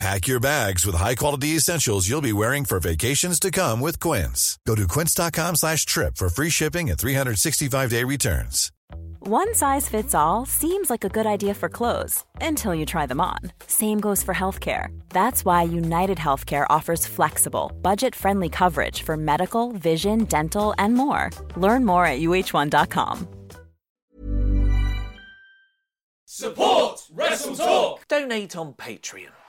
Pack your bags with high-quality essentials you'll be wearing for vacations to come with Quince. Go to quince.com slash trip for free shipping and 365-day returns. One size fits all seems like a good idea for clothes until you try them on. Same goes for healthcare. That's why United Healthcare offers flexible, budget-friendly coverage for medical, vision, dental, and more. Learn more at uh1.com. Support Wrestle Talk. Donate on Patreon.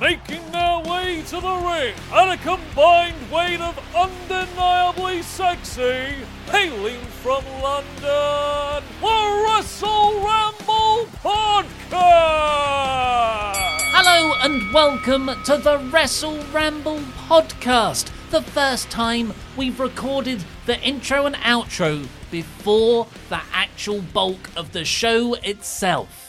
Making their way to the ring at a combined weight of undeniably sexy, hailing from London, the Wrestle Ramble Podcast! Hello and welcome to the Wrestle Ramble podcast. The first time we've recorded the intro and outro before the actual bulk of the show itself.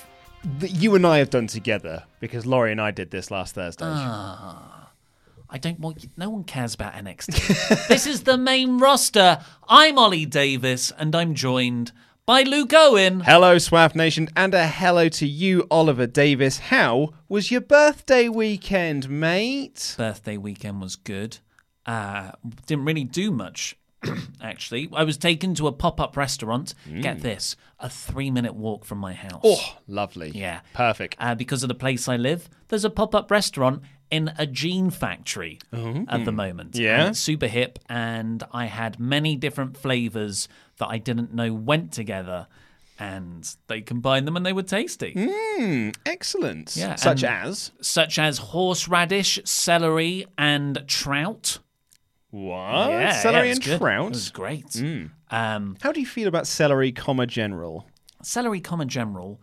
That you and I have done together because Laurie and I did this last Thursday. I don't want. No one cares about NXT. this is the main roster. I'm Ollie Davis, and I'm joined by Luke Owen. Hello, Swaff Nation, and a hello to you, Oliver Davis. How was your birthday weekend, mate? Birthday weekend was good. Uh, didn't really do much. Actually, I was taken to a pop-up restaurant. Get this, a three-minute walk from my house. Oh, lovely. Yeah. Perfect. uh, because of the place I live, there's a pop up restaurant in a jean factory at the moment. Yeah? Super hip, and I had many different flavors that I didn't know went together, and they combined them and they were tasty. Mm, excellent. Yeah, Such as Such as horseradish, celery, and trout. What? yeah, celery yeah, and good. trout. It was great. Um, How do you feel about celery, comma general? celery, common general.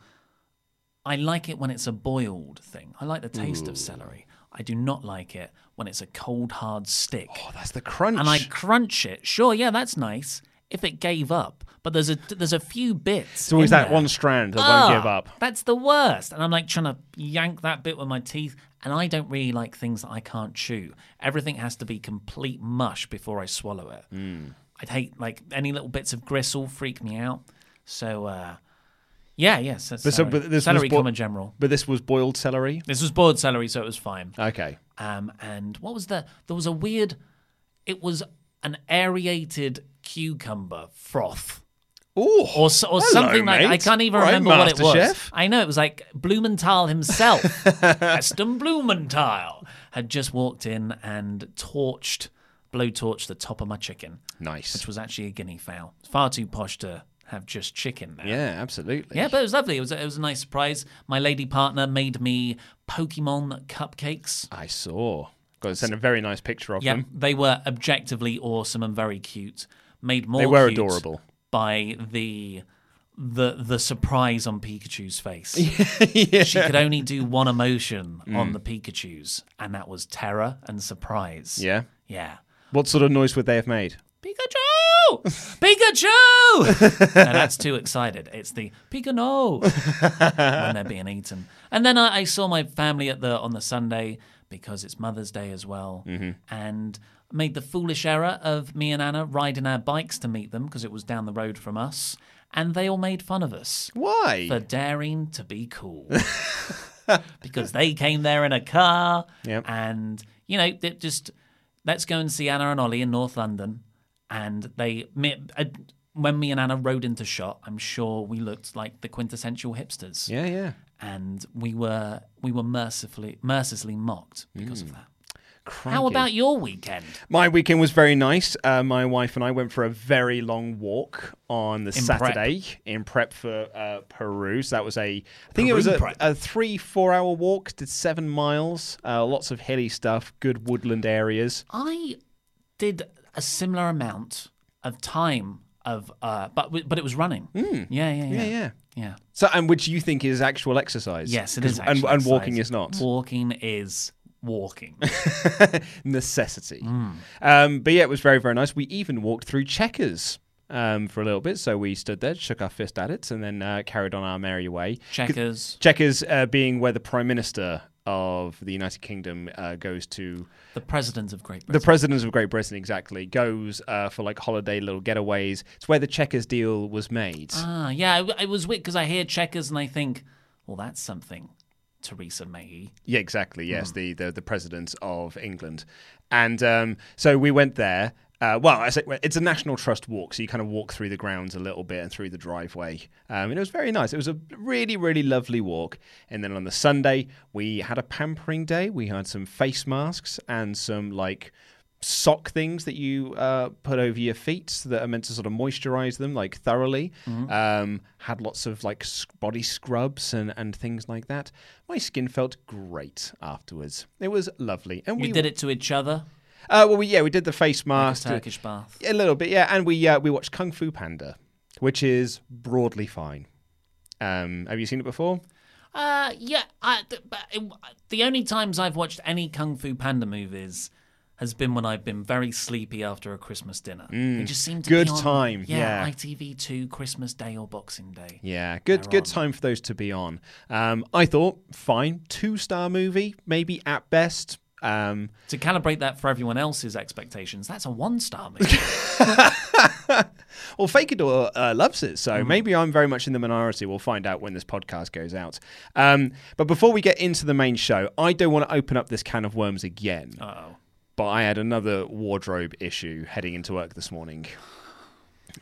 I like it when it's a boiled thing. I like the taste of celery. I do not like it when it's a cold, hard stick. Oh, that's the crunch. and I crunch it. Sure, yeah, that's nice. If it gave up, but there's a there's a few bits. it's always that there. one strand that Ah, won't give up. That's the worst. And I'm like trying to yank that bit with my teeth. And I don't really like things that I can't chew. Everything has to be complete mush before I swallow it. Hmm. I'd hate like any little bits of gristle freak me out. So uh, yeah, yes, that's But so- celery, but this was bo- common general. But this was boiled celery. This was boiled celery, so it was fine. Okay. Um, and what was the? There was a weird. It was an aerated cucumber froth. Oh, or, or something like I can't even remember what it was. MasterChef. I know it was like Blumenthal himself, Heston Blumenthal, had just walked in and torched, blowtorched the top of my chicken, nice. which was actually a guinea fowl. Far too posh to have just chicken now. yeah, absolutely. Yeah, but it was lovely. It was it was a nice surprise. My lady partner made me Pokemon cupcakes. I saw. Got to send a very nice picture of Yeah, them. they were objectively awesome and very cute. Made more They were cute adorable. By the the the surprise on Pikachu's face. yeah. She could only do one emotion Mm. on the Pikachu's, and that was terror and surprise. Yeah. Yeah. What sort of noise would they have made? Pikachu! Pikachu! no, that's too excited. It's the Pika when they're being eaten. And then I, I saw my family at the on the Sunday because it's Mother's Day as well, Mm-hmm. and made the foolish error of me and Anna riding our bikes to meet them because it was down the road from us, and they all made fun of us Why? for daring to be cool. because they came there in a car Yep. and, you know, it just, let's go and see Anna and Ollie in North London. And they, me, uh, when me and Anna rode into shot, I'm sure we looked like the quintessential hipsters. yeah, yeah. And we were, we were mercifully, mercilessly mocked because of that. How about your weekend? My weekend was very nice. Uh, my wife and I went for a very long walk on the In prep. Saturday in prep for uh, Peru. So that was a, I think it was a, a three, four hour walk. Did seven miles. Uh, lots of hilly stuff. Good woodland areas. I did a similar amount of time of, uh, but but it was running. Yeah, yeah, yeah, Hmm. Yeah, yeah. yeah. So, and which you think is actual exercise? Yes, it is. And, and walking exercise. is not. Walking is walking. necessity. Hmm. Um, but yeah, it was very, very nice. We even walked through Chequers um, for a little bit. So we stood there, shook our fist at it, and then uh, carried on our merry way. Chequers. Chequers uh, being where the Prime Minister of the United Kingdom uh, goes to The president of Great Britain. the president of Great Britain exactly goes uh, for like holiday little getaways. It's where the Chequers deal was made. ah, yeah, it, it was weird because I hear checkers and I think, well, that's something. Theresa May. Yeah, exactly. Yes, the, the the president of England, and um, so we went there. Uh, well, I say it's a National Trust walk, so you kind of walk through the grounds a little bit and through the driveway, um, and it was very nice. It was a really, really lovely walk. And then on the Sunday, we had a pampering day. We had some face masks and some like sock things that you uh, put over your feet that are meant to sort of moisturize them like thoroughly. Um, had lots of like body scrubs and, and things like that. My skin felt great afterwards. It was lovely, and You we did it to each other, Uh, well, we, yeah, we did the face like a mask, Turkish bath. a little bit, yeah, and we uh, we watched Kung Fu Panda, which is broadly fine. Um, have you seen it before? Uh, yeah. I, th- but it, the only times I've watched any Kung Fu Panda movies has been when I've been very sleepy after a Christmas dinner. It just seem to Mm. Good be on, time, Yeah, yeah. ITV two Christmas Day or Boxing Day. Yeah, good good on. time for those to be on. Um, I thought fine, two star movie, maybe at best. Um, To calibrate that for everyone else's expectations, that's a one star movie. well, Fakador uh, loves it, Mm. so maybe I'm very much in the minority. We'll find out when this podcast goes out. Um, but before we get into the main show, I don't want to open up this can of worms again. oh. But I had another wardrobe issue heading into work this morning.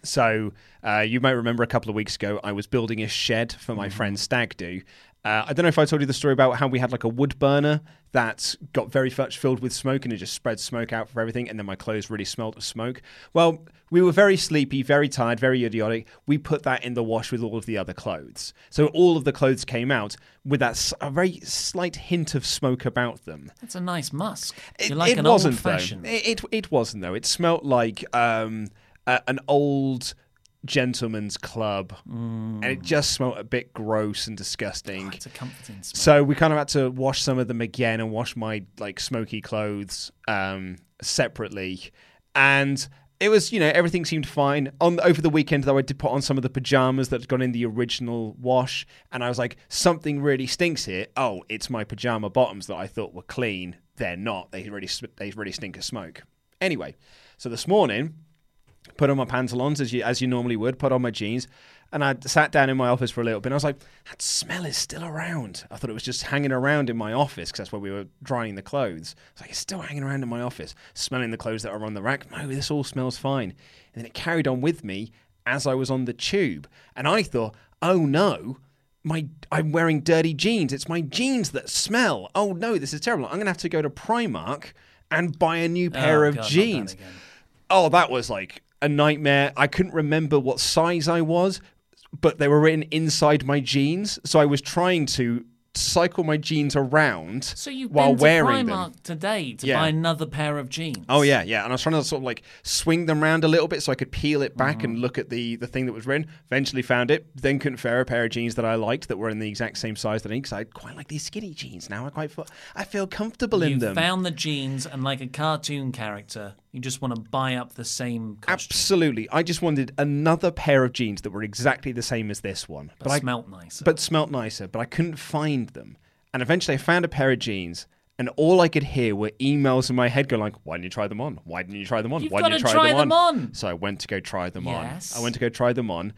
So uh, you may remember a couple of weeks ago, I was building a shed for my friend Stag Do. Uh, I don't know if I told you the story about how we had like a wood burner that got very much filled with smoke and it just spread smoke out for everything, and then my clothes really smelled of smoke. Well, we were very sleepy, very tired, very idiotic. We put that in the wash with all of the other clothes, so all of the clothes came out with that s- a very slight hint of smoke about them. That's a nice musk. It, like it an wasn't old though. It, it it wasn't though. It smelt like um, a, an old gentleman's club, and it just smelt a bit gross and disgusting. It's a comforting smell. So we kind of had to wash some of them again and wash my like smoky clothes um, separately, and it was you know everything seemed fine. On over the weekend though, I did put on some of the pajamas that had gone in the original wash, and I was like, something really stinks here. Oh, it's my pajama bottoms that I thought were clean. They're not. They really they really stink of smoke. Anyway, so this morning put on my pantaloons as you as you normally would, put on my jeans, and I sat down in my office for a little bit. and I was like, that smell is still around. I thought it was just hanging around in my office because that's where we were drying the clothes. I was like, it's still hanging around in my office, smelling the clothes that are on the rack. No, this all smells fine. And then it carried on with me as I was on the tube, and I thought, oh no. My, I'm wearing dirty jeans. It's my jeans that smell. Oh no, this is terrible. I'm gonna have to go to Primark and buy a new pair Oh, of God, that jeans. Oh, that was like a nightmare. I couldn't remember what size I was, but they were written inside my jeans. So I was trying to cycle my jeans around So you've while been to wearing Primark them. today to Yeah. buy another pair of jeans. Oh yeah, yeah. And I was trying to sort of like swing them around a little bit so I could peel it back Mm-hmm. and look at the the thing that was written. Eventually found it. Then couldn't fare a pair of jeans that I liked that were in the exact same size that I because I quite like these skinny jeans now. I quite feel, I feel comfortable in You them. found the jeans and like a cartoon character, you just want to buy up the same costume. Absolutely. I just wanted another pair of jeans that were exactly the same as this one. But, I smelt nicer. but smelt nicer, but I couldn't find them. And eventually I found a pair of jeans, and all I could hear were emails in my head going like, why didn't you try them on? Why didn't you try them on? You've Why didn't you try, try them, them on? on. So I went to go try them Yes. on. I went to go try them on.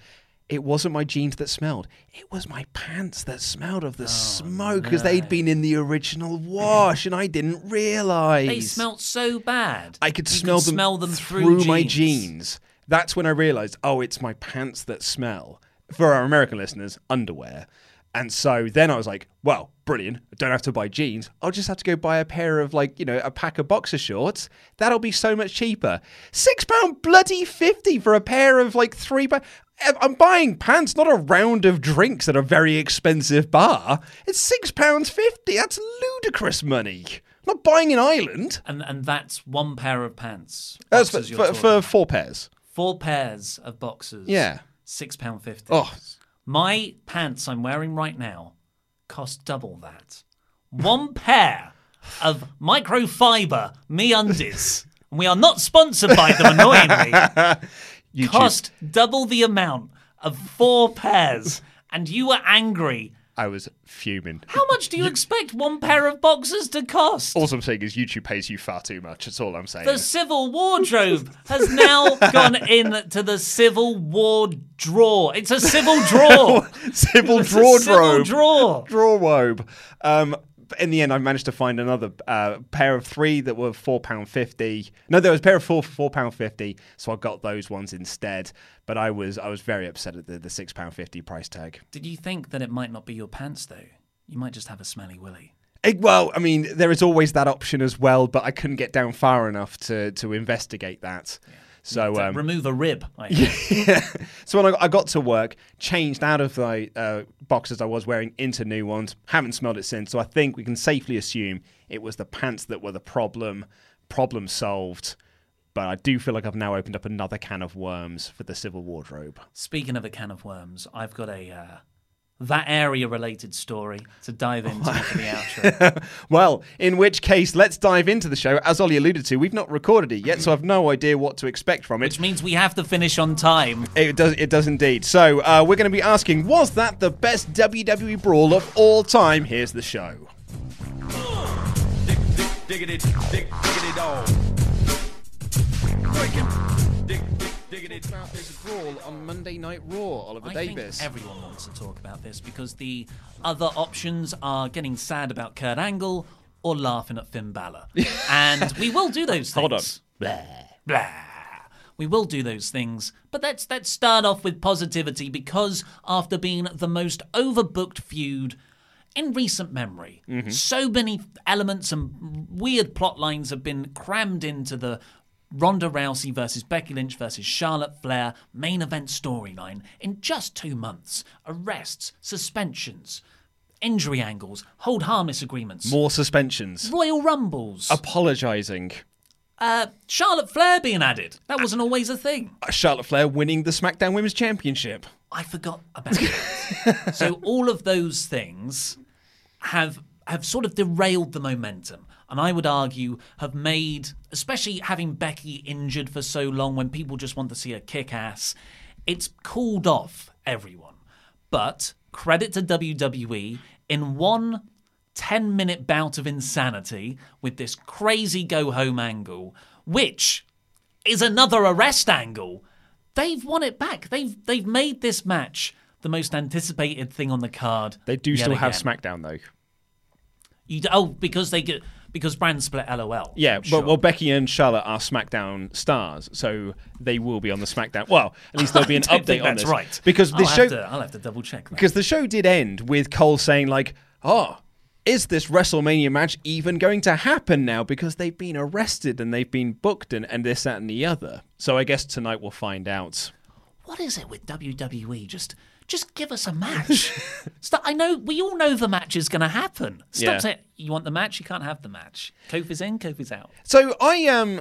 It wasn't my jeans that smelled. It was my pants that smelled of the oh, smoke because they'd been in the original wash, and I didn't realize. they smelt so bad. I could smell them, smell them through, through, my jeans. jeans. That's when I realized, oh, it's my pants that smell. For our American listeners, underwear. And so then I was like, well, brilliant. I don't have to buy jeans. I'll just have to go buy a pair of like, you know, a pack of boxer shorts. That'll be so much cheaper. Six pound bloody fifty for a pair of like three pa- I'm buying pants, not a round of drinks at a very expensive bar. It's six pounds fifty. That's ludicrous money. I'm not buying an island. And and that's one pair of pants. That's for, for, for four pairs. four pairs of boxers. Yeah. Six pound fifty. Oh, My pants I'm wearing right now cost double that. One pair of microfiber MeUndies. And we are not sponsored by them, annoyingly. Cost double the amount of four pairs, and you were angry. I was fuming. How much do you expect one pair of boxers to cost? All I'm saying is YouTube pays you far too much. That's all I'm saying. The Civil Wardrobe has now gone into the Civil War drawer. It's a civil drawer. Civil It's a draw civil robe. drawer. Draw robe. Um, in the end, I managed to find another uh, pair of three that were four pound fifty. No, there was a pair of four for four pound fifty, so I got those ones instead. But I was I was very upset at the, the six pound fifty price tag. Did you think that it might not be your pants though? You might just have a smelly willy. Eh, well, I mean, there is always that option as well, but I couldn't get down far enough to to investigate that. So To um, remove a rib. I yeah. So when I, I got to work, changed out of the uh, boxes I was wearing into new ones. Haven't smelled it since. So I think we can safely assume it was the pants that were the problem. Problem solved. But I do feel like I've now opened up another can of worms for the civil wardrobe. Speaking of a can of worms, I've got a uh, that area related story to dive into for the outro. Well, in which case, let's dive into the show. As Ollie alluded to, we've not recorded it yet, so I've no idea what to expect from it. Which means we have to finish on time. It does. It does indeed. So uh, we're going to be asking: Was that the best WWE brawl of all time? Here's the show. Dig, dig, diggity, dig, diggity dog. Breaking. Dig, dig, diggity. About this brawl on Monday Night Raw, Oliver I think everyone wants to talk about this because the other options are getting sad about Kurt Angle or laughing at Finn Balor. and we will do those things. Hold on. Blah, blah. We will do those things, but let's let's start off with positivity because after being the most overbooked feud in recent memory, mm-hmm. so many elements and weird plot lines have been crammed into the Ronda Rousey versus Becky Lynch versus Charlotte Flair main event storyline in just two months. Arrests, suspensions, injury angles, hold harmless agreements, More suspensions. Royal Rumbles, Apologizing. uh, Charlotte Flair being added. That wasn't always a thing. Charlotte Flair winning the SmackDown Women's Championship. I forgot about that. so all of those things have have sort of derailed the momentum. And I would argue have made, especially having Becky injured for so long when people just want to see her kick ass, it's cooled off everyone. But credit to WWE in one 10 minute bout of insanity with this crazy go home angle, which is another arrest angle. They've won it back. They've they've made this match the most anticipated thing on the card. They do still have. SmackDown though. You d- oh, because they get because brand split. LOL. Yeah, Sure. but well, Becky and Charlotte are SmackDown stars, so they will be on the SmackDown. Well, at least there'll be an update on that's this, right. Because the show, to, I'll have to double check that. because the show did end with Cole saying like, "Oh, is this WrestleMania match even going to happen now? Because they've been arrested and they've been booked and, and this, that, and the other." So I guess tonight we'll find out. what is it with WWE? Just just give us a match. Stop, I know we all know the match is going to happen. Stop Yeah. saying you want the match, you can't have the match. Kofi's in, Kofi's out. So I am,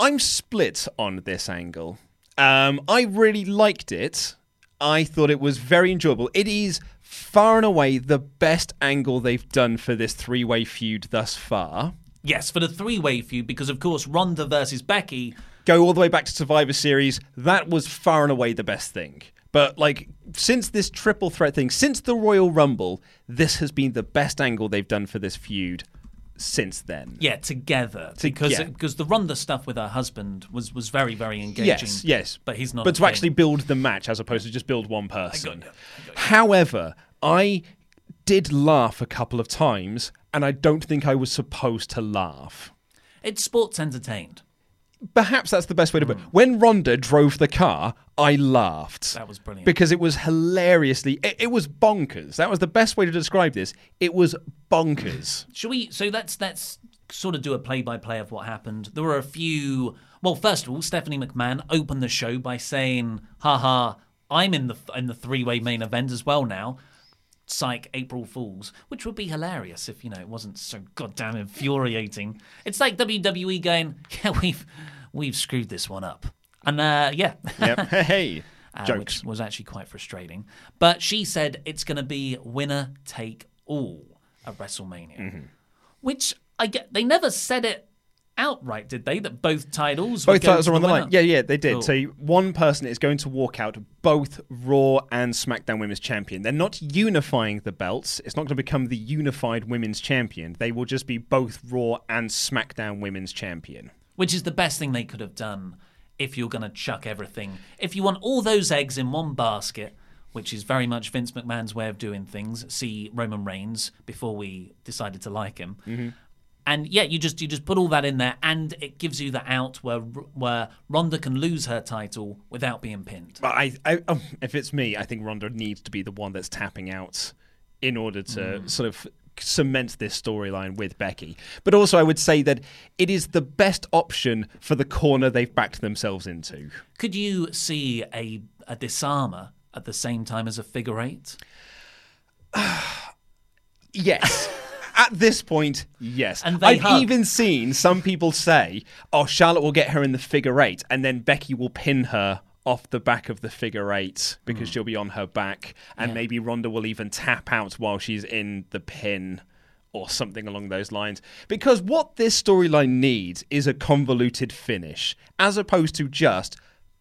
I'm split on this angle. Um, I really liked it. I thought it was very enjoyable. It is far and away the best angle they've done for this three-way feud thus far. Yes, for the three-way feud, because of course Ronda versus Becky. Go all the way back to Survivor Series. That was far and away the best thing. But like since this triple threat thing, since the Royal Rumble, this has been the best angle they've done for this feud since then. Yeah, together because yeah. because the Ronda stuff with her husband was was very very engaging. Yes, yes. but he's not. But to actually build the match as opposed to just build one person. you, I got However, I did laugh a couple of times, and I don't think I was supposed to laugh. it's sports entertained. Perhaps that's the best way to put it. When Ronda drove the car, I laughed. That was brilliant. Because it was hilariously, it, it was bonkers. That was the best way to describe this. It was bonkers. Should we? So let's let's sort of do a play by play of what happened. There were a few. Well, first of all, Stephanie McMahon opened the show by saying, "Haha, I'm in the in the three way main event as well now." Psych, April Fools, which would be hilarious if you know it wasn't so goddamn infuriating. It's like WWE going, "Yeah, we've we've screwed this one up," and uh, yeah, Yep. hey, uh, jokes. which was actually quite frustrating. But she said it's going to be winner take all at WrestleMania, Mm-hmm. which I get. They never said it outright, did they? That both titles Both titles are on the line. Yeah, yeah, they did. Cool. So one person is going to walk out both Raw and SmackDown Women's Champion. They're not unifying the belts. It's not going to become the unified Women's Champion. They will just be both Raw and SmackDown Women's Champion. Which is the best thing they could have done if you're going to chuck everything. If you want all those eggs in one basket, which is very much Vince McMahon's way of doing things. See Roman Reigns before we decided to like him. Mm-hmm. And yeah, you just you just put all that in there, and it gives you the out where where Ronda can lose her title without being pinned. But I, I um, if it's me, I think Ronda needs to be the one that's tapping out in order to Mm. sort of cement this storyline with Becky. But also, I would say that it is the best option for the corner they've backed themselves into. Could you see a a disarmer at the same time as a figure eight? Yes. At this point, yes. And they I've hug. even seen some people say, "Oh, Charlotte will get her in the figure eight, and then Becky will pin her off the back of the figure eight because hmm. she'll be on her back, and maybe Ronda will even tap out while she's in the pin." Or something along those lines. Because what this storyline needs is a convoluted finish, as opposed to just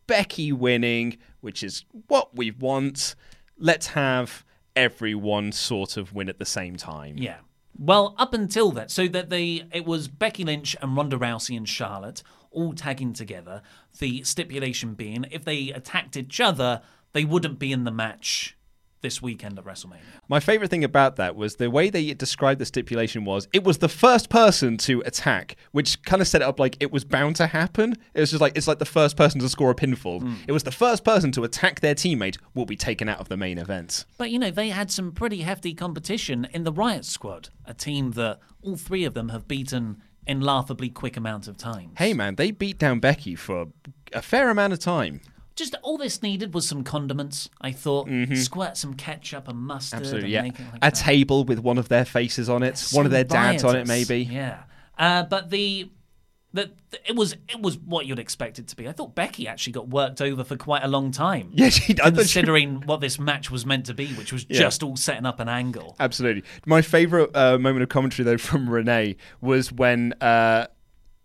Becky winning, which is what we want. Let's have everyone sort of win at the same time. Yeah. Well, up until that, so that they it was Becky Lynch and Ronda Rousey and Charlotte all tagging together. The stipulation being, if they attacked each other, they wouldn't be in the match this weekend at WrestleMania. My favorite thing about that was the way they described the stipulation was it was the first person to attack, which kind of set it up like it was bound to happen. It was just like it's like the first person to score a pinfall. Hmm. It was the first person to attack their teammate will be taken out of the main event. But you know, they had some pretty hefty competition in the Riot Squad, a team that all three of them have beaten in laughably quick amount of time. Hey man, they beat down Becky for a fair amount of time. Just all this needed was some condiments. I thought, squirt some ketchup and mustard. Mm-hmm. Absolutely, and yeah. like a that. table with one of their faces on it, one of their dads on it, maybe. Yeah, uh, but the. The, it was it was what you'd expect it to be. I thought Becky actually got worked over for quite a long time. Yeah, she- thought she- considering what this match was meant to be, which was Yeah. just all setting up an angle. Absolutely. My favorite uh, moment of commentary though from Renee was when uh,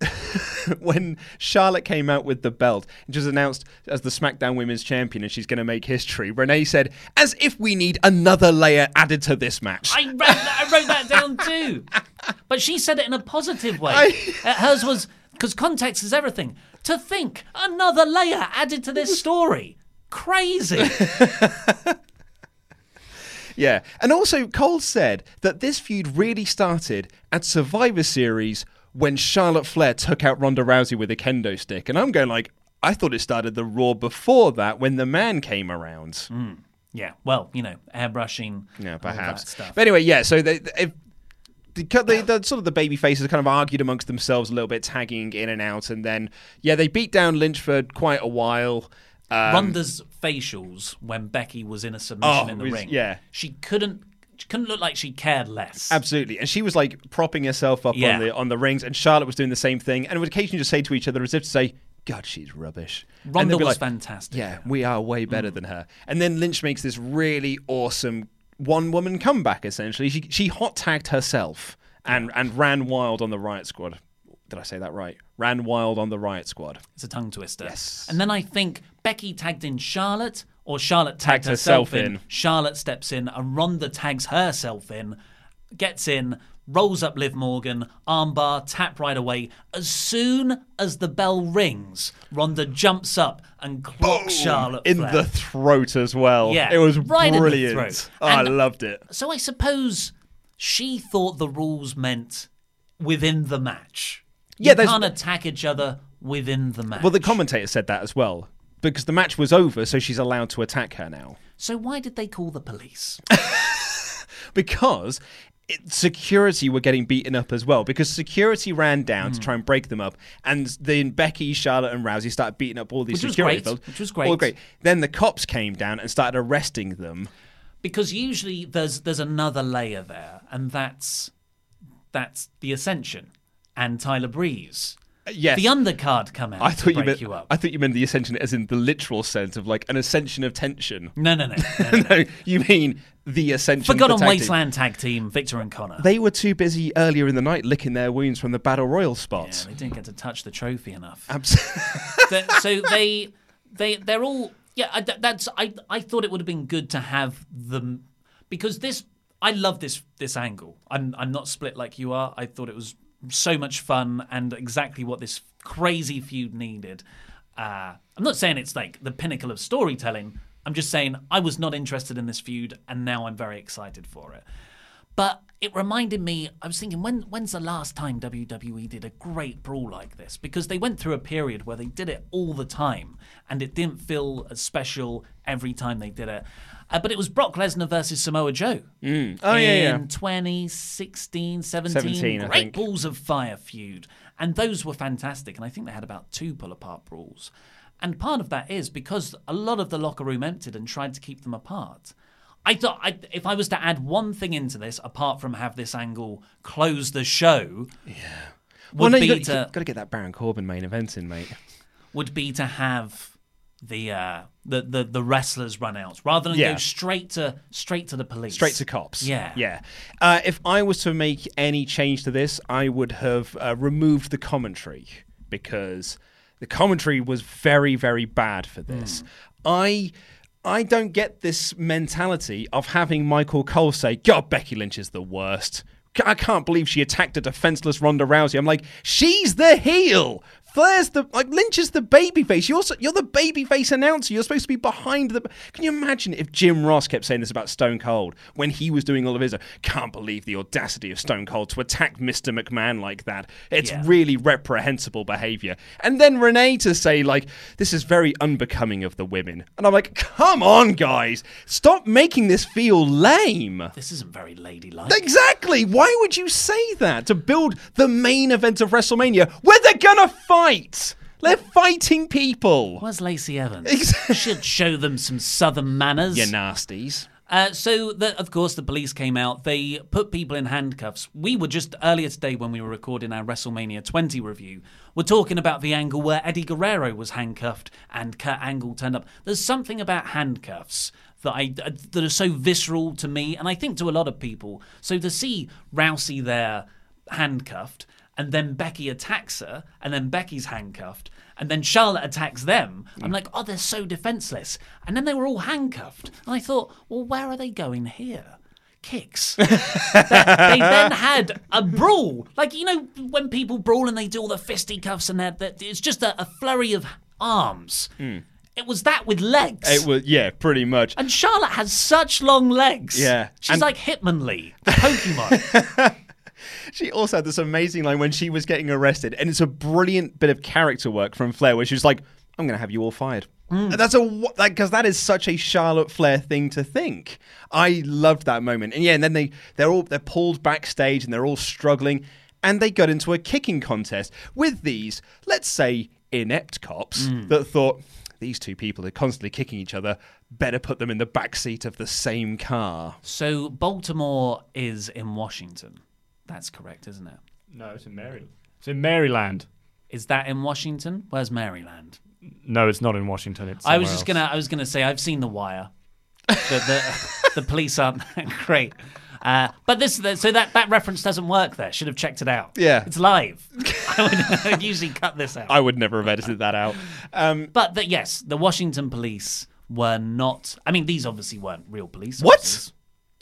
when Charlotte came out with the belt and just announced as the SmackDown Women's Champion and she's going to make history. Renee said, "As if we need another layer added to this match." I wrote that, I wrote that down too, but she said it in a positive way. I- Uh, hers was because context is everything. To think another layer added to this story, crazy. Yeah. And also, Cole said that this feud really started at Survivor Series when Charlotte Flair took out Ronda Rousey with a kendo stick. And I'm going like, I thought it started the Raw before that when the man came around. yeah, well, you know, airbrushing, Yeah, perhaps. stuff. But anyway, yeah. So they, if, the, the, the sort of the baby faces kind of argued amongst themselves a little bit, tagging in and out, and then yeah, they beat down Lynch for quite a while. Um, Ronda's facials when Becky was in a submission Oh, in the was- ring. yeah. she couldn't. She couldn't look like she cared less. Absolutely, and she was like propping herself up Yeah. on the on the rings, and Charlotte was doing the same thing, and would occasionally just say to each other as if to say, "God, she's rubbish." Ronda was like, fantastic. Yeah, we are way better mm. than her. And then Lynch makes this really awesome one woman comeback. Essentially, she she hot tagged herself and and ran wild on the Riot Squad. Did I say that right? Ran wild on the Riot Squad. It's a tongue twister. Yes. And then I think Becky tagged in Charlotte, or Charlotte tagged, herself, herself in. in. Charlotte steps in, and Ronda tags herself in, gets in, rolls up Liv Morgan, armbar, tap right away. As soon as the bell rings, Ronda jumps up and clocks Charlotte in Flair. the throat as well. Yeah, it was right brilliant. Oh, I loved it. So I suppose she thought the rules meant within the match. Yeah, you can't attack each other within the match. Well, the commentator said that as well because the match was over, so she's allowed to attack her now. so why did they call the police? because it, security were getting beaten up as well because security ran down Hmm. to try and break them up and then Becky, Charlotte and Rousey started beating up all these Which was security great, folks. which was great. All great. great. Then the cops came down and started arresting them. because usually there's there's another layer there, and that's that's the Ascension and Tyler Breeze. Yes. The undercard come out I to thought you meant you up. I thought you meant the ascension as in the literal sense of like an ascension of tension. no, no, no, no, no. no, you mean the Ascension. Forgotten for tag team. Wasteland tag team, Viktor and Konnor. They were too busy earlier in the night licking their wounds from the Battle Royal yeah, they didn't get to touch the trophy enough. Abs- Th- so they they they're all yeah I, that's I I thought it would have been good to have them because this I love this this angle I'm I'm not split like you are I thought it was so much fun and exactly what this crazy feud needed uh, I'm not saying it's like the pinnacle of storytelling I'm just saying I was not interested in this feud and now I'm very excited for it but it reminded me, I was thinking, when when's the last time WWE did a great brawl like this? Because they went through a period where they did it all the time and it didn't feel as special every time they did it. Uh, but it was Brock Lesnar versus Samoa Joe. Oh, in yeah, yeah. 2016, 17. 17, I great. Balls of Fire feud. And those were fantastic. And I think they had about two pull apart brawls. And part of that is because a lot of the locker room emptied and tried to keep them apart. I thought I, if I was to add one thing into this, apart from have this angle close the show, well, would no, be got, to got to get that Baron Corbin main event in, mate. would be to have the uh, the, the the wrestlers run out rather than Yeah. go straight to straight to the police. Straight to cops. Yeah. Yeah. Uh, if I was to make any change to this, I would have uh, removed the commentary because the commentary was very, very bad for this. I. I don't get this mentality of having Michael Cole say, God, Becky Lynch is the worst. I can't believe she attacked a defenseless Ronda Rousey. I'm like, she's the heel. Flair's the like Lynch is the babyface. You're so, you're the babyface announcer. You're supposed to be behind the. Can you imagine if Jim Ross kept saying this about Stone Cold when he was doing all of his? Can't believe the audacity of Stone Cold to attack Mr. McMahon like that. It's Yeah. really reprehensible behavior. And then Renee to say like this is very unbecoming of the women. And I'm like, come on, guys, stop making this feel lame. This isn't very ladylike. Exactly. Why would you say that to build the main event of WrestleMania where they're gonna fight? They're fighting people. Where's Lacey Evans? Should show them some southern manners. You nasties. Uh, so, the, of course, the police came out. They put people in handcuffs. We were just earlier today when we were recording our WrestleMania 20 review. We're talking about the angle where Eddie Guerrero was handcuffed and Kurt Angle turned up. There's something about handcuffs that I uh, that are so visceral to me, and I think to a lot of people. So to see Rousey there handcuffed, and then Becky attacks her, and then Becky's handcuffed, and then Charlotte attacks them. I'm like, oh, they're so defenseless. And then they were all handcuffed. And I thought, well, where are they going here? Kicks. they, they then had a brawl. Like, you know, when people brawl and they do all the fisticuffs and that, it's just a, a flurry of arms. Hmm. It was that with legs. It was yeah, pretty much. and Charlotte has such long legs. Yeah. She's And- like Hitmonlee, the Pokemon. She also had this amazing line when she was getting arrested, and it's a brilliant bit of character work from Flair, where she was like, "I'm going to have you all fired." And That's a because like, 'cause that is such a Charlotte Flair thing to think. I loved that moment, and yeah, and then they they're all they're pulled backstage and they're all struggling, and they got into a kicking contest with these, let's say, inept cops mm. that thought these two people are constantly kicking each other. Better put them in the back seat of the same car. so Baltimore is in Washington. That's correct, isn't it? No, it's in Maryland. It's in Maryland. Is that in Washington? Where's Maryland? No, it's not in Washington. It's I was just else. gonna. I was gonna say I've seen The Wire. The the, the police aren't great, uh, but this so that that reference doesn't work. There should have checked it out. Yeah. it's live. I would I'd usually cut this out. I would never have edited that out. Um, but the, yes, the Washington police were not. I mean, these obviously weren't real police. What? officers.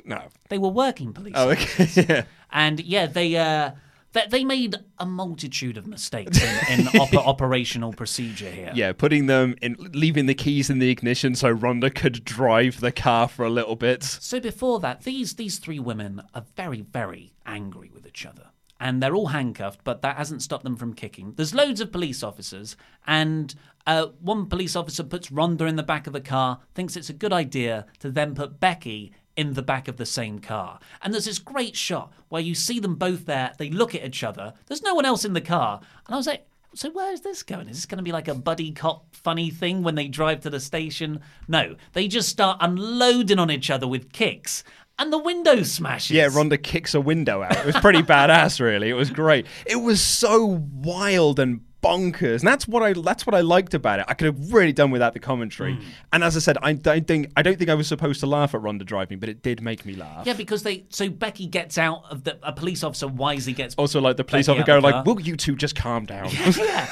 no. They were working police. Oh, okay. yeah. And yeah, they uh, they, they made a multitude of mistakes in, in oper- operational procedure here. Yeah, putting them in, leaving the keys in the ignition so Ronda could drive the car for a little bit. So before that, these these three women are very very angry with each other, and they're all handcuffed. But that hasn't stopped them from kicking. There's loads of police officers, and uh, one police officer puts Ronda in the back of the car, thinks it's a good idea to then put Becky in the back of the same car. And there's this great shot where you see them both there. They look at each other. There's no one else in the car, and I was like. So where is this going? Is this going to be like a buddy cop funny thing when they drive to the station? No, they just start unloading on each other with kicks, and the window smashes. Yeah, Ronda kicks a window out. It was pretty badass, really. It was great. It was so wild and bonkers. And that's what I that's what I liked about it. I could have really done without the commentary. Hmm. And as I said, I don't think I don't think I was supposed to laugh at Ronda driving, but it did make me laugh. Yeah, because they so Becky gets out of the a police officer wisely gets Also, like the police Becky officer go, like. "Will you two just calm down?" Yeah,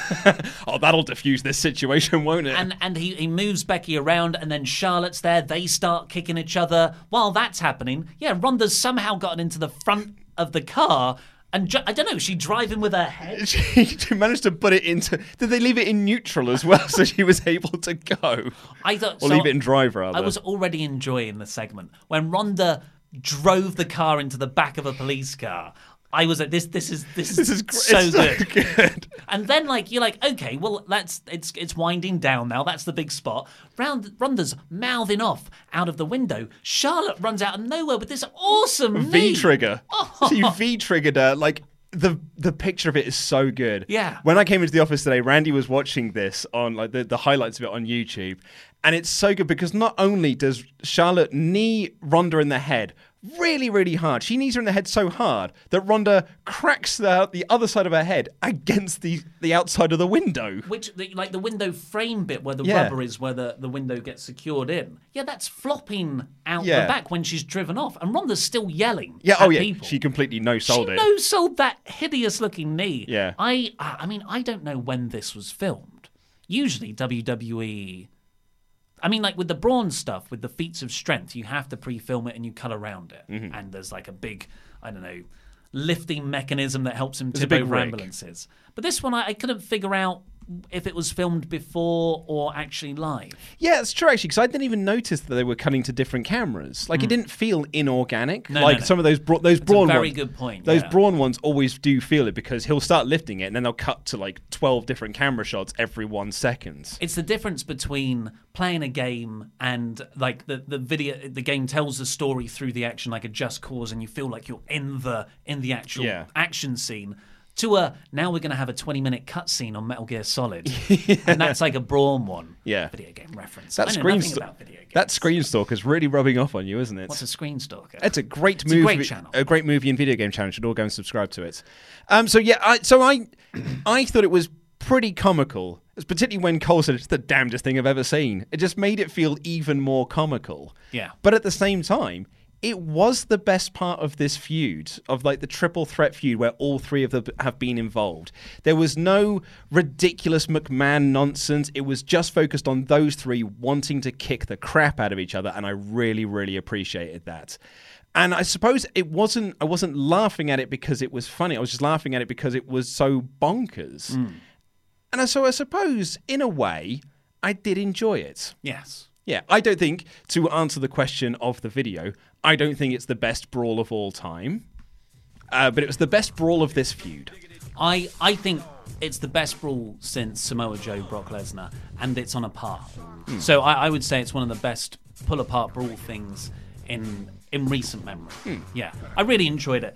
oh, that'll diffuse this situation, won't it? and and he, he moves Becky around, and then Charlotte's there. They start kicking each other. While that's happening, yeah, Ronda's somehow gotten into the front of the car, and I don't know, she driving with her head. she, she managed to put it into. Did they leave it in neutral as well, so she was able to go? I thought Or so leave it in drive rather. I was already enjoying the segment when Ronda drove the car into the back of a police car. I was like, this, this is this, This is so good. good. And then like you're like, okay, well that's it's it's winding down now. That's the big spot. Round Ronda's mouthing off out of the window. Charlotte runs out of nowhere with this awesome V trigger. Oh. She V triggered her. Like the the picture of it is so good. Yeah. When I came into the office today, Randy was watching this on like the, the highlights of it on YouTube, and it's so good because not only does Charlotte knee Ronda in the head really really hard, she knees her in the head so hard that Ronda cracks the the other side of her head against the the outside of the window. Which the, like the window frame bit where the Yeah. rubber is where the, the window gets secured in. Yeah, that's flopping out Yeah. the back when she's driven off, and Ronda's still yelling. Yeah. at Oh yeah. people. She completely no sold she it. no sold that hideous looking knee. Yeah. I I mean I don't know when this was filmed. Usually WWE. I mean, like with the Braun stuff, with the feats of strength, you have to pre-film it and you cut around it, Mm-hmm. and there's like a big, I don't know, lifting mechanism that helps him tip big over ambulances. But this one, I, I couldn't figure out if it was filmed before or actually live. Yeah, it's true actually, because I didn't even notice that they were cutting to different cameras. Like it didn't feel inorganic. Hmm. No, no, like no. some of those bra- those Braun very ones. good point, Those yeah. Braun ones always do feel it because he'll start lifting it, and then they'll cut to like twelve different camera shots every one second. It's the difference between playing a game and like the, the video the game tells the story through the action like a just cause and you feel like you're in the in the actual Yeah. action scene to a now we're going to have a 20 minute cutscene on Metal Gear Solid and that's like a Braun one Yeah. video game reference That screen nothing sto- about video games that screen is really rubbing off on you, isn't it? what's a screen stalker It's a great It's a movie. great channel. A great movie and video game channel. Should all go and subscribe to it. Um. So yeah. I, so I, I thought it was pretty comical, particularly when Cole said it's the damnedest thing I've ever seen. It just made it feel even more comical. Yeah. But at the same time. It was the best part of this feud, of like the triple threat feud where all three of them have been involved. There was no ridiculous McMahon nonsense. It was just focused on those three wanting to kick the crap out of each other, and I really, really appreciated that. And I suppose it wasn't I wasn't laughing at it because it was funny. I was just laughing at it because it was so bonkers. Hmm. And so I suppose in a way I did enjoy it. yes Yeah, I don't think to answer the question of the video, I don't think it's the best brawl of all time. Uh, but it was the best brawl of this feud. I I think it's the best brawl since Samoa Joe Brock Lesnar, and it's on a par. Hmm. So I, I would say it's one of the best pull apart brawl things in in recent memory. Hmm. Yeah, I really enjoyed it.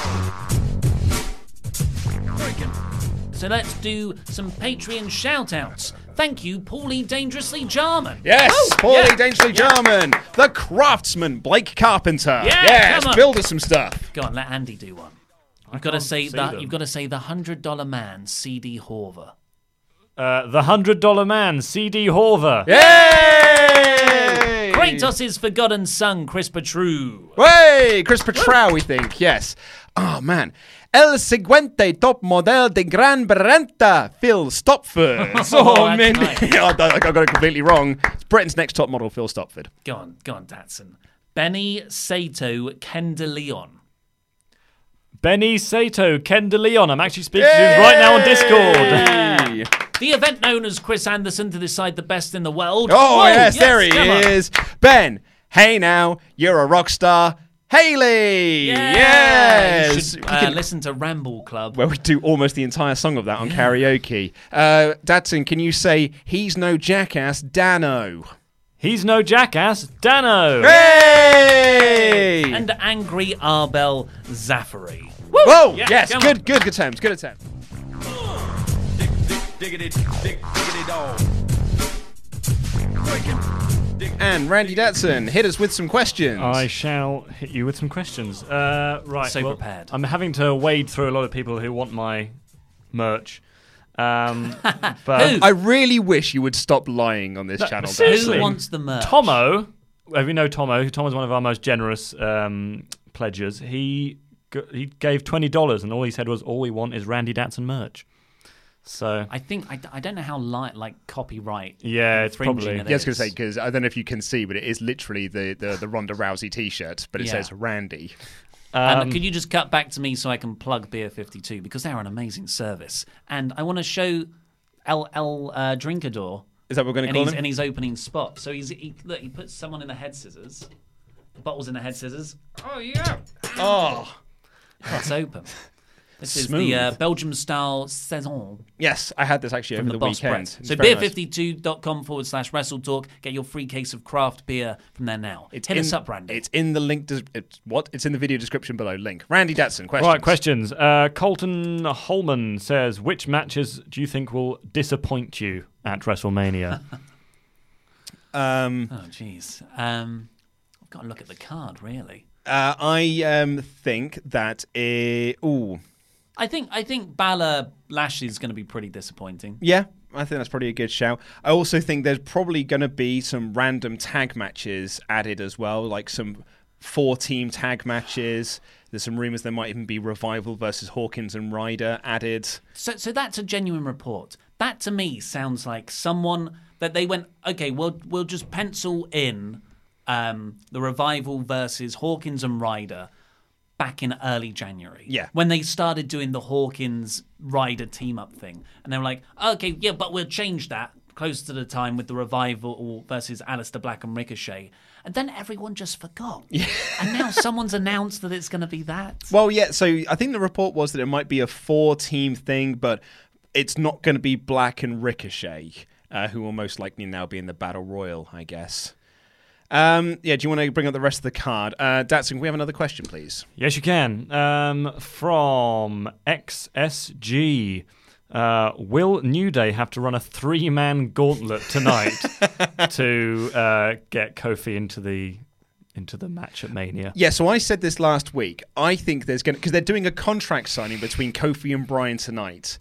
So let's do some Patreon shout outs. Thank you, Paulie Dangerously Jarman. Yes, Oh, Paulie yeah. Dangerously Jarman, the craftsman, Blake Carpenter. Yeah, yes, build us some stuff. Go on, let Andy do one. You've got to can't say see that. them. You've got to say the hundred dollar man, CD Horver. Uh, the hundred dollar man, C.D. Horver. Yay! Kratos' forgotten son, Chris Petru. Hey, Chris Petrau, we think. Yes. Oh man. El siguiente top model de Gran Brenta, Phil Stopford. Oh, oh, man. nice. I got got it completely wrong. It's Britain's next top model, Phil Stopford. Go on, go on, Datsun. Benny Sato Kendaleon. Benny Sato, Ken DeLeon. I'm actually speaking to him right now on Discord. Hey. The event known as Chris Anderson to decide the best in the world. Oh, Whoa, yes, there he come on. is. Ben, hey now, you're a rock star. Haley! Yeah. Yes! You should uh, can- listen to Ramble Club. where we do almost the entire song of that on karaoke. Uh, Datsun, can you say, he's no jackass, Dano? He's no jackass, Dano. Hey! And Angry Arbel Zafari. Whoa! Yeah, yes, come good, on. good attempt, good attempt. Diggity, dig, diggity dog. And Randy Datsun, hit us with some questions. I shall hit you with some questions. Uh, right. So well, prepared. I'm having to wade through a lot of people who want my merch. Um, but Who? I really wish you would stop lying on this No, channel. seriously. Who wants the merch? Tomo, uh, we know Tomo. Tomo's one of our most generous um, pledgers. He g- he gave twenty dollars, and all he said was, "All we want is Randy Datson merch." So I think I, I don't know how light like copyright. Yeah, it's probably- it Yeah, I was gonna say because I don't know if you can see, but it is literally the the, the Ronda Rousey T-shirt, but it Yeah. says Randy. Um, um, could you just cut back to me so I can plug Beer 52 because they're an amazing service, and I want to show El El uh, Drinkador Is that what we're going to call his, him? in his opening spot. So he's he, look, he puts someone in the head scissors, the bottle's in the head scissors. Oh yeah, oh, it's open. This is Smooth. the uh, Belgium style saison yes, I had this actually from over the, the, Boss weekend. Press. It's So very nice. beer52.com forward slash wrestle talk. Get your free case of craft beer from there now. It's Hit in, us up, Randy. It's in the link. Des- it's what? It's in the video description below. Link. Randy Datson. Questions. Right, questions. Uh, Colton Holman says, "Which matches do you think will disappoint you at WrestleMania?" Um, Oh, jeez. Um, I've got to look at the card, really. uh, I um think that. Uh, ooh, I think I think Balor Lashley is going to be pretty disappointing. yeah. I think that's probably a good shout. I also think there's probably going to be some random tag matches added as well, like some four-team tag matches. There's some rumors there might even be Revival versus Hawkins and Ryder added. So, so that's a genuine report. That to me sounds like someone that they went, okay, we'll we'll just pencil in um, the revival versus Hawkins and Ryder back in early January. Yeah. when they started doing the Hawkins Ryder team up thing, and they were like, okay, yeah, but we'll change that close to the time with the revival versus Aleister Black and Ricochet. And then everyone just forgot. Yeah. And now someone's announced that it's going to be that. Well, yeah. So I think the report was that it might be a four-team thing, but it's not going to be Black and Ricochet, uh, who will most likely now be in the Battle Royal, I guess. Um, yeah. Do you want to bring up the rest of the card? Uh, Datsun, can we have another question, please? yes, you can. Um, from XSG. Uh, will New Day have to run a three-man gauntlet tonight to uh, get Kofi into the into the match at Mania? Yeah. So I said this last week. I think there's going to because they're doing a contract signing between Kofi and Bryan tonight.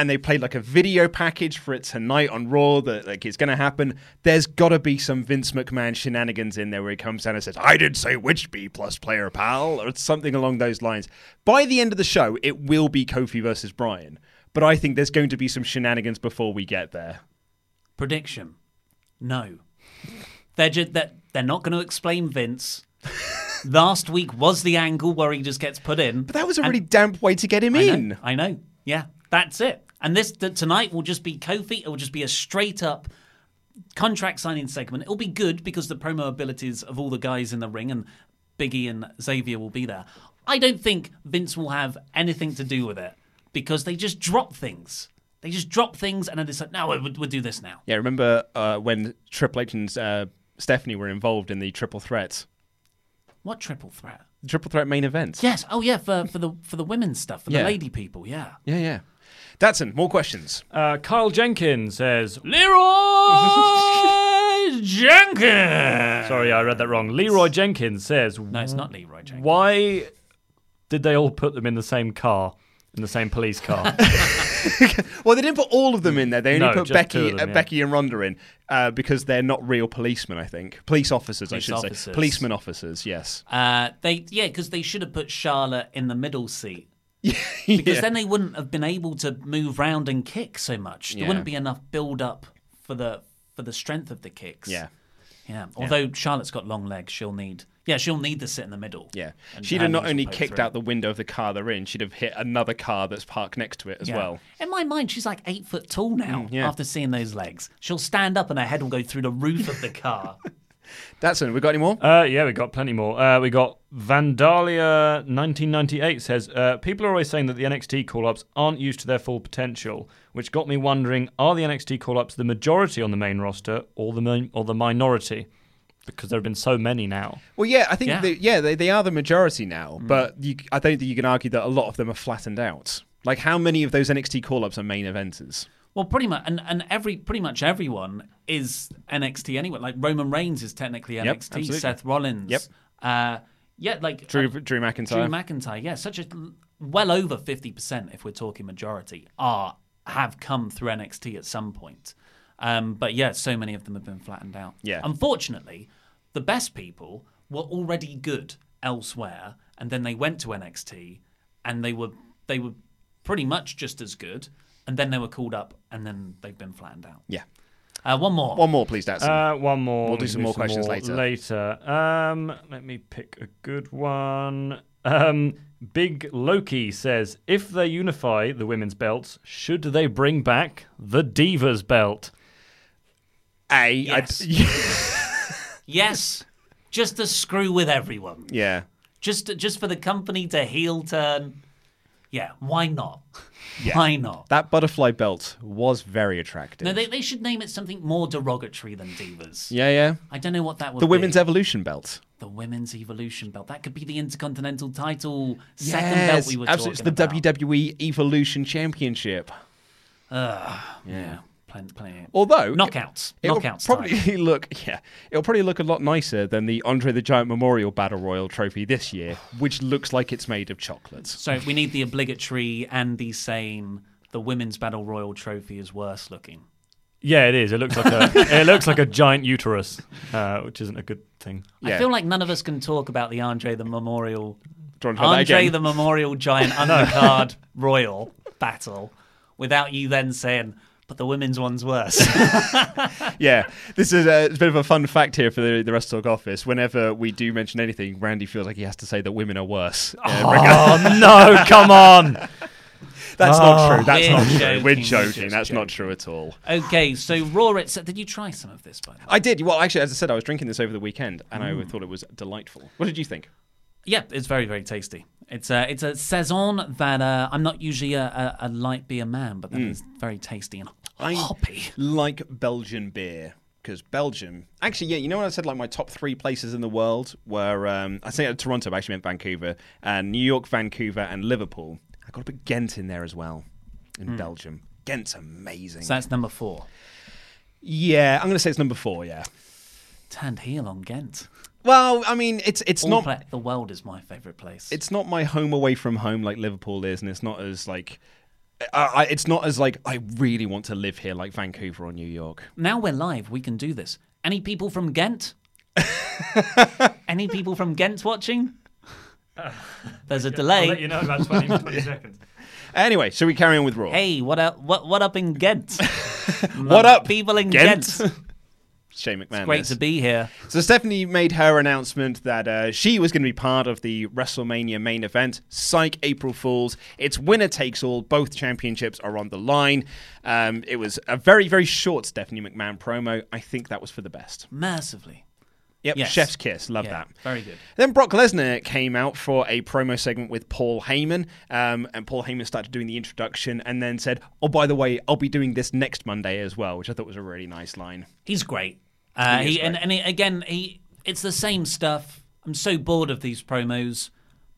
And they played like a video package for it tonight on Raw that like it's going to happen. There's got to be some Vince McMahon shenanigans in there where he comes down and says, "I didn't say which B plus player, pal," or something along those lines. By the end of the show, it will be Kofi versus Bryan, but I think there's going to be some shenanigans before we get there. Prediction: No. They're just, they're, they're not going to explain Vince. Last week was the angle where he just gets put in. But that was a And- really damp way to get him I in. know, I know. Yeah, that's it. And this th- tonight will just be Kofi. It will just be a straight up contract signing segment. It'll be good because the promo abilities of all the guys in the ring and Biggie and Xavier will be there. I don't think Vince will have anything to do with it because they just drop things. They just drop things and then they like, "No, we'll, we'll do this now." Yeah, remember uh, when Triple H and uh, Stephanie were involved in the triple threat, What triple threat? the triple threat main event? Yes. Oh, yeah. For for the for the women's stuff, for Yeah. the lady people. Yeah. yeah, yeah. Datsun, more questions. Uh, Kyle Jenkins says, Leroy Jenkins. Sorry, I read that wrong. Leroy Jenkins says, No, it's not Leroy Jenkins. Why did they all put them in the same car, in the same police car? Well, they didn't put all of them in there. They only No, put just Becky, two of them, uh, yeah. Becky and Ronda in uh, because they're not real policemen. I think police officers. Police I should say officers. policeman officers. Yes. Uh, they yeah, because they should have put Charlotte in the middle seat. Because Yeah. then they wouldn't have been able to move round and kick so much. There Yeah. wouldn't be enough build up for the for the strength of the kicks. Yeah. Yeah. Although Charlotte's got long legs, she'll need yeah, she'll need to sit in the middle. Yeah. She'd have not only kicked through. out the window of the car they're in, she'd have hit another car that's parked next to it as Yeah. well. In my mind, she's like eight foot tall now. Mm, yeah. After seeing those legs, she'll stand up and her head will go through the roof of the car. Datsun, we got any more? Uh, yeah, we got plenty more. Uh, we got Vandalia 1998 says uh, people are always saying that the NXT call-ups aren't used to their full potential, which got me wondering: Are the NXT call-ups the majority on the main roster, or the min- or the minority? Because there have been so many now. Well, yeah, I think Yeah. They, yeah, they, they are the majority now, Mm. but you, I don't think you can argue that a lot of them are flattened out. Like, how many of those NXT call-ups are main eventers? Well, pretty much, and, and every pretty much everyone is NXT anyway. Like Roman Reigns is technically NXT. absolutely. Seth Rollins. Yep. Uh, yeah, like Drew, uh, Drew McIntyre. Drew McIntyre. Yeah, such a well over fifty percent, if we're talking majority, are have come through NXT at some point. Um, but yeah, so many of them have been flattened out. Yeah. Unfortunately, the best people were already good elsewhere, and then they went to NXT, and they were they were pretty much just as good, and then they were called up, and then they've been flattened out. yeah. Uh, one more. One more, please, Datsun. Uh, one more. We'll do some can more questions later. Later. Um, let me pick a good one. Um, Big Loki says, if they unify the women's belts, should they bring back the Divas belt? A, Yes. Yes, just to screw with everyone. yeah. Just just for the company to heel turn. Yeah, why not? Why not? That butterfly belt was very attractive. No, they, they should name it something more derogatory than divas. yeah, yeah. I don't know what that would The be. women's evolution belt. the women's evolution belt. That could be the intercontinental title second belt we were absolutely. talking It's the about. WWE Evolution Championship. Yeah, plenty, plenty. Although knockouts, It'll knockouts. probably time. look, yeah, it'll probably look a lot nicer than the Andre the Giant Memorial Battle Royal Trophy this year, which looks like it's made of chocolates. So we need the obligatory and the same. the women's battle royal trophy is worse looking. Yeah, it is. It looks like a it looks like a giant uterus, uh, which isn't a good thing. I feel like none of us can talk about the Andre the Memorial Do you want to try that Andre the Memorial Giant Undercard Royal battle without you then saying, but the women's one's worse. yeah, this is a, it's a bit of a fun fact here for the, the WrestleTalk office. Whenever we do mention anything, Randy feels like he has to say that women are worse. Uh, Oh no! Come on. That's not true. That's not true. joking, We're we're joking. That's not true at all. okay, so Raw did you try some of this, by the way? I did. Well, actually, as I said, I was drinking this over the weekend, and Mm. I thought it was delightful. What did you think? Yeah, it's very, very tasty. It's a, it's a saison that uh, I'm not usually a, a, a light beer man, but that is very tasty and I hoppy. like Belgian beer because Belgium. Actually, yeah, you know what I said? Like my top three places in the world were um, I say uh, Toronto, but I actually meant Vancouver, and New York, Vancouver, and Liverpool. I got to put Ghent in there as well in Belgium. Ghent's amazing. So that's number four. yeah, I'm going to say it's number four. Yeah. Turned heel on Ghent. Well, I mean, it's it's All not pla- the world is my favourite place. it's not my home away from home like Liverpool is, and it's not as like I, I, it's not as like I really want to live here like Vancouver or New York. Now we're live. We can do this. Any people from Ghent? Any people from Ghent watching? There's a delay. I'll let you know about 20, 20 seconds. Anyway, so we carry on with Raw. Hey, what up? What what up in Ghent? what up, people in Ghent? Ghent? Shane McMahon. Great to be here. So Stephanie made her announcement that uh, she was going to be part of the WrestleMania main event. Psych April Fools. It's winner takes all. Both championships are on the line. Um, it was a very very short Stephanie McMahon promo. I think that was for the best. Massively. Yep, Yes. chef's kiss. Love Yeah, that. very good. Then Brock Lesnar came out for a promo segment with Paul Heyman, um, and Paul Heyman started doing the introduction and then said, "Oh, by the way, I'll be doing this next Monday as well," which I thought was a really nice line. He's great. Uh, He he, and, and he, again, he it's the same stuff. I'm so bored of these promos,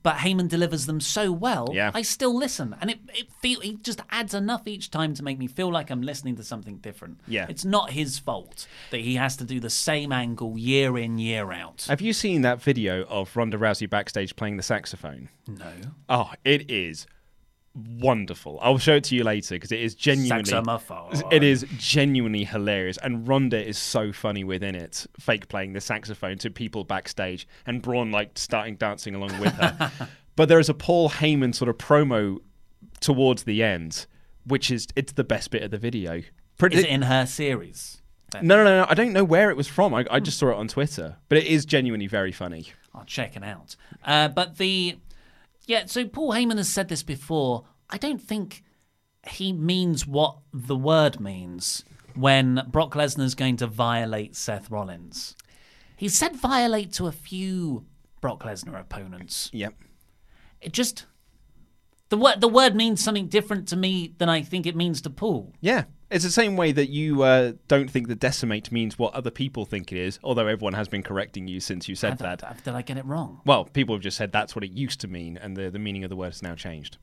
but Heyman delivers them so well. Yeah. I still listen, and it it feel he just adds enough each time to make me feel like I'm listening to something different. Yeah. it's not his fault that he has to do the same angle year in year out. Have you seen that video of Ronda Rousey backstage playing the saxophone? No, Oh, it is wonderful. I'll show it to you later because it is genuinely It is genuinely hilarious, and Ronda is so funny within it, fake playing the saxophone to people backstage, and Braun like starting dancing along with her. but there is a Paul Heyman sort of promo towards the end, which is it's the best bit of the video. Pretty, is it in her series? no, no, no, no. I don't know where it was from. I, I just saw it on Twitter, but it is genuinely very funny. I'll check it out. Uh, but the yeah, so Paul Heyman has said this before. I don't think he means what the word means when Brock Lesnar's going to violate Seth Rollins. He's said violate to a few Brock Lesnar opponents. Yep. It just the word the word means something different to me than I think it means to Paul. Yeah. It's the same way that you uh, don't think that decimate means what other people think it is, although everyone has been correcting you since you said that. did I get it wrong? Well, people have just said that's what it used to mean, and the, the meaning of the word has now changed.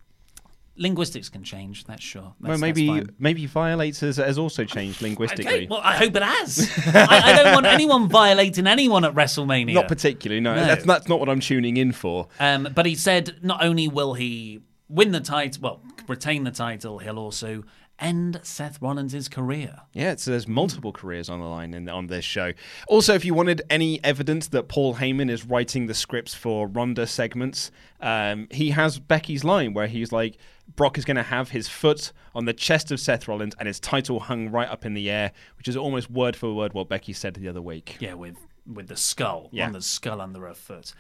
Linguistics can change. That's sure. That's, well, maybe maybe violates has, has also changed linguistically. Okay, well, I hope it has. I, I don't want anyone violating anyone at WrestleMania. Not particularly. No, No. That's, that's not what I'm tuning in for. Um, but he said not only will he win the title, well, retain the title, he'll also end Seth Rollins' career. Yeah, so there's multiple careers on the line in, on this show. Also, if you wanted any evidence that Paul Heyman is writing the scripts for Ronda segments, um, he has Becky's line where he's like, Brock is going to have his foot on the chest of Seth Rollins and his title hung right up in the air, which is almost word for word what Becky said the other week. Yeah, with with the skull, Yeah. on the skull under her foot.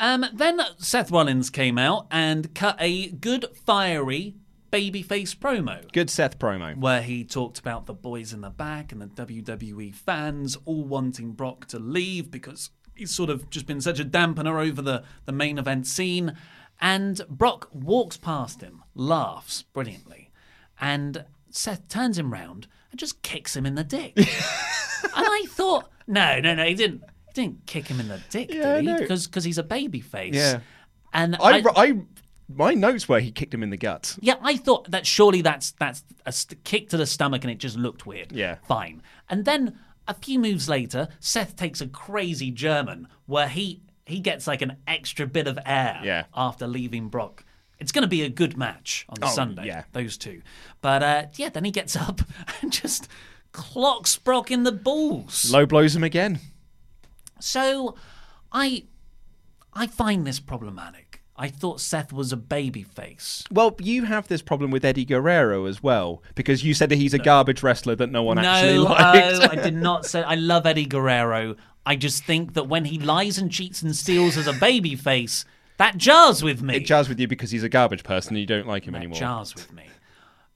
Um, then Seth Rollins came out and cut a good fiery babyface promo. Good Seth promo. where he talked about the boys in the back and the WWE fans all wanting Brock to leave because he's sort of just been such a dampener over the, the main event scene. And Brock walks past him, laughs brilliantly, and Seth turns him round and just kicks him in the dick. and I thought, no, no, no, he didn't. He didn't kick him in the dick, Yeah, did he? Because because he's a baby face. Yeah. And I, I, my notes were he kicked him in the gut. yeah, I thought that surely that's that's a st- kick to the stomach and it just looked weird. Yeah. Fine. And then a few moves later, Seth takes a crazy German where he he gets like an extra bit of air Yeah. after leaving Brock. It's going to be a good match on Oh, Sunday, yeah. those two. But uh, yeah, then he gets up and just clocks Brock in the balls. Low blows him again. So I I find this problematic. I thought Seth was a baby face. Well, you have this problem with Eddie Guerrero as well, because you said that he's a garbage wrestler that no one actually no, likes. oh, I did not say. I love Eddie Guerrero. I just think that when he lies and cheats and steals as a baby face, that jars with me. It jars with you because he's a garbage person and you don't like him that anymore. jars with me.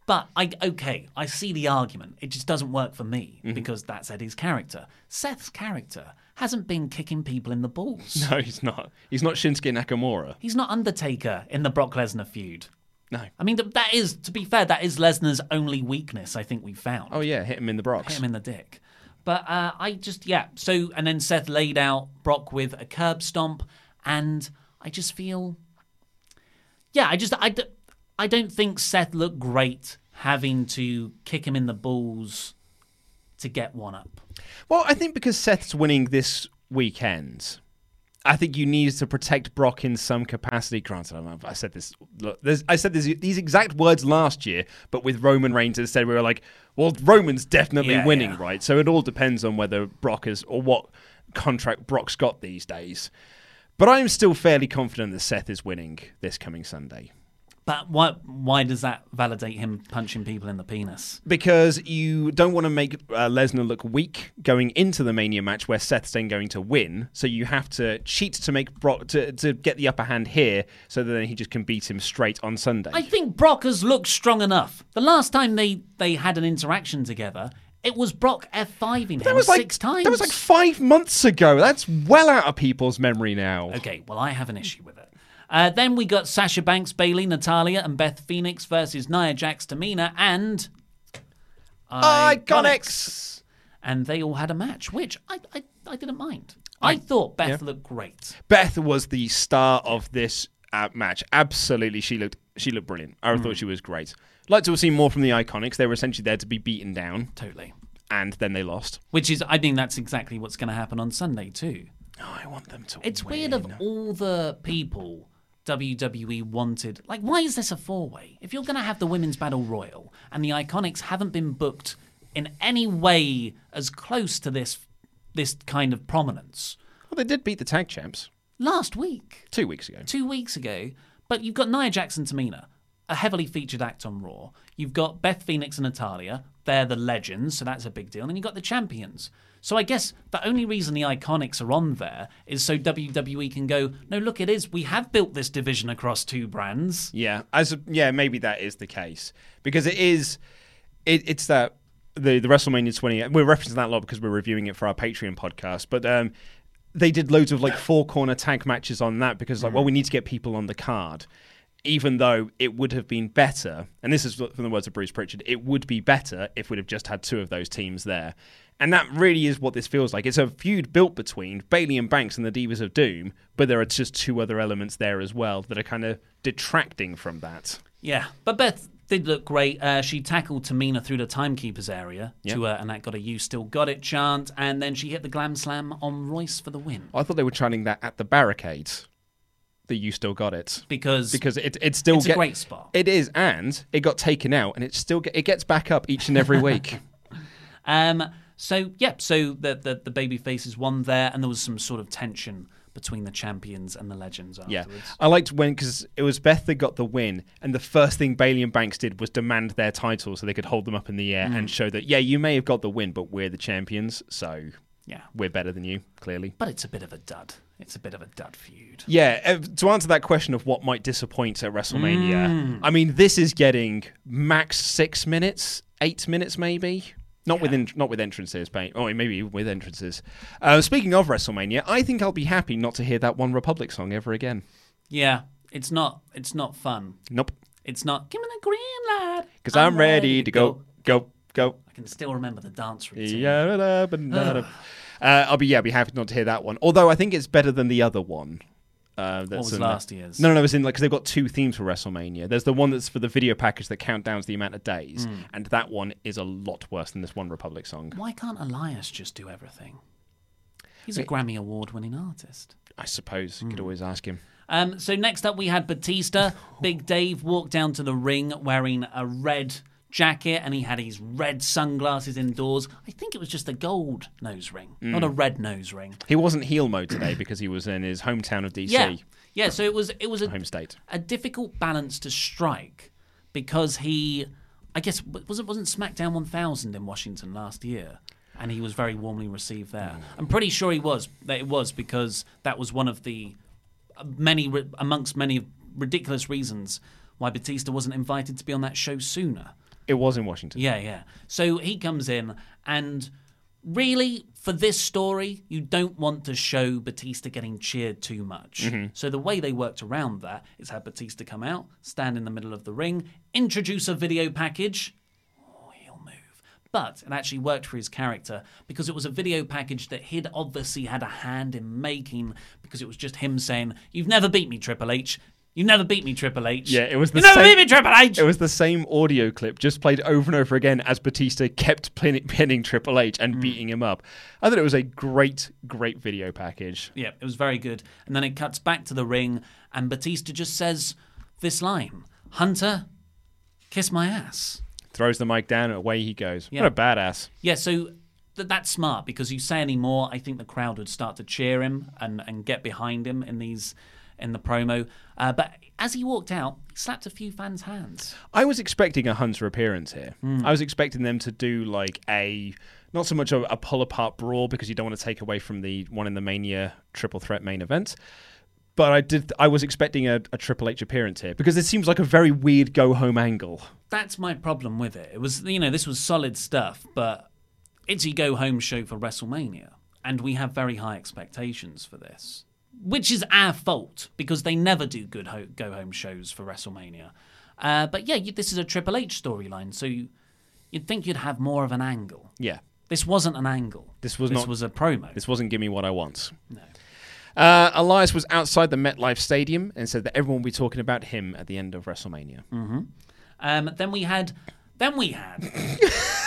But I okay, I see the argument. It just doesn't work for me Mm-hmm. because that's Eddie's character. Seth's character hasn't been kicking people in the balls. No, he's not. He's not Shinsuke Nakamura. He's not Undertaker in the Brock Lesnar feud. No. I mean, that is, to be fair, that is Lesnar's only weakness, I think we found. Oh yeah, hit him in the Brox. Hit him in the dick. But uh, I just, yeah. So, and then Seth laid out Brock with a curb stomp, and I just feel, yeah, I just, I, I don't think Seth looked great having to kick him in the balls to get one up. Well, I think because Seth's winning this weekend, I think you need to protect Brock in some capacity. Granted, I, said this. Look, I said this, these exact words last year, but with Roman Reigns instead, we were like, "Well, Roman's definitely Yeah, winning, yeah. right?" So it all depends on whether Brock is or what contract Brock's got these days. But I'm still fairly confident that Seth is winning this coming Sunday. But why, why does that validate him punching people in the penis? because you don't want to make uh, Lesnar look weak going into the Mania match where Seth's then going to win. So you have to cheat to make Brock to, to get the upper hand here, so that then he just can beat him straight on Sunday. I think Brock has looked strong enough. The last time they, they had an interaction together, it was Brock F5 in that was like six times. that was like five months ago. That's well out of people's memory now. Okay, well, I have an issue with it. Uh, then we got Sasha Banks, Bayley, Natalya, and Beth Phoenix versus Nia Jax, Tamina, and Iconics. And they all had a match, which I I, I didn't mind. I, thought Beth yeah. looked great. Beth was the star of this uh, match. Absolutely, she looked she looked brilliant. I Hmm. thought she was great. Like to have seen more from the Iconics. They were essentially there to be beaten down, Totally. and then they lost. Which is, I think that's exactly what's going to happen on Sunday too. Oh, I want them to. It's win. weird of all the people WWE wanted. Like, why is this a four way? If you're going to have the Women's Battle Royal and the Iconics haven't been booked in any way as close to this this kind of prominence Well, they did beat the tag champs last week, two weeks ago. two weeks ago, but you've got Nia Jackson Tamina, a heavily featured act on Raw. You've got Beth Phoenix and Natalya. They're the legends, so that's a big deal. And you've got the champions. So I guess the only reason the Iconics are on there is so WWE can go, no, look, it is. We have built this division across two brands. Yeah, as yeah, maybe that is the case because it is. It, it's that the the WrestleMania 20. We're referencing that a lot because we're reviewing it for our Patreon podcast, but um, they did loads of like four corner tag matches on that because like, well, we need to get people on the card. Even though it would have been better, and this is from the words of Bruce Pritchard, it would be better if we'd have just had two of those teams there. And that really is what this feels like. It's a feud built between Bayley and Banks and the Divas of Doom, but there are just two other elements there as well that are kind of detracting from that. Yeah, but Beth did look great. Uh, she tackled Tamina through the timekeeper's area Yeah. to uh, and that got a "You still got it" chant, and then she hit the glam slam on Royce for the win. I thought they were chanting that at the barricades. That you still got it Because because it it still it's a great spot. It is, and it got taken out, and it still get, it gets back up each and every week. Um, so yeah, so the the, the baby faces won there, and there was some sort of tension between the champions and the legends yeah, afterwards. I liked when because it was Beth that got the win, and the first thing Bayley and Banks did was demand their titles so they could hold them up in the air Mm. and show that yeah, you may have got the win, but we're the champions, so Yeah, we're better than you, clearly. but it's a bit of a dud. It's a bit of a dud feud. Yeah, uh, to answer that question of what might disappoint at WrestleMania, Mm. I mean, this is getting max six minutes, eight minutes maybe. Not with in, not with entrances, but oh, maybe even with entrances. Uh, speaking of WrestleMania, I think I'll be happy not to hear that OneRepublic song ever again. Yeah, it's not it's not fun. Nope, It's not. Give me the green light. because I'm, ready to go, go, go. I can still remember the dance routine. Yeah, da, da, ba, da, da. Uh, I'll be yeah, I'll be happy not to hear that one. Although I think it's better than the other one. Uh, that's was in last the- year's? No, no, no. It's in like because they've got two themes for WrestleMania. There's the one that's for the video package that countdowns the amount of days, Hmm. and that one is a lot worse than this OneRepublic song. Why can't Elias just do everything? He's a Wait. Grammy Award winning artist. I suppose you could always ask him. Um, so next up we had Batista. Big Dave walked down to the ring wearing a red jacket and he had his red sunglasses indoors. I think it was just a gold nose ring, not a Mm. red nose ring. He wasn't heel mode today because he was in his hometown of DC, Yeah, yeah. So it was it was a home state. a difficult balance to strike because he, I guess, wasn't wasn't SmackDown 1000 in Washington last year, and he was very warmly received there. I'm pretty sure he was. That it was because that was one of the uh, many amongst many ridiculous reasons why Batista wasn't invited to be on that show sooner. It was in Washington. Yeah, yeah. So he comes in, and really, for this story, you don't want to show Batista getting cheered too much. Mhm. So the way they worked around that is have Batista come out, stand in the middle of the ring, introduce a video package. Oh, he'll move. But it actually worked for his character because it was a video package that he'd obviously had a hand in making because it was just him saying, You've never beat me, Triple H. You never beat me, Triple H. Yeah, it was the You never same. beat me, Triple H. It was the same audio clip, just played over and over again as Batista kept pin- pinning Triple H and Mm. beating him up. I thought it was a great, great video package. Yeah, it was very good. And then it cuts back to the ring, and Batista just says this line Hunter, kiss my ass. Throws the mic down and away he goes. Yeah. What a badass. Yeah, so th- that's smart because you say any more, I think the crowd would start to cheer him and, and get behind him in these in the promo. Uh, but as he walked out, he slapped a few fans' hands. I was expecting a Hunter appearance here. Mm. I was expecting them to do like a not so much a, a pull apart brawl because you don't want to take away from the one in the Mania triple threat main event. But I did. I was expecting a, a Triple H appearance here because it seems like a very weird go home angle. That's my problem with it. It was, you know, this was solid stuff, but it's a go home show for WrestleMania. And we have very high expectations for this, which is our fault because they never do good ho- go home shows for WrestleMania. Uh, but yeah, you, this is a Triple H storyline, so you, you'd think you'd have more of an angle. Yeah, This wasn't an angle. this was this not. was a promo. This wasn't give me what I want. No. Uh, Elias was outside the MetLife Stadium and said that everyone will be talking about him at the end of WrestleMania. hmm Um, then we had, then we had.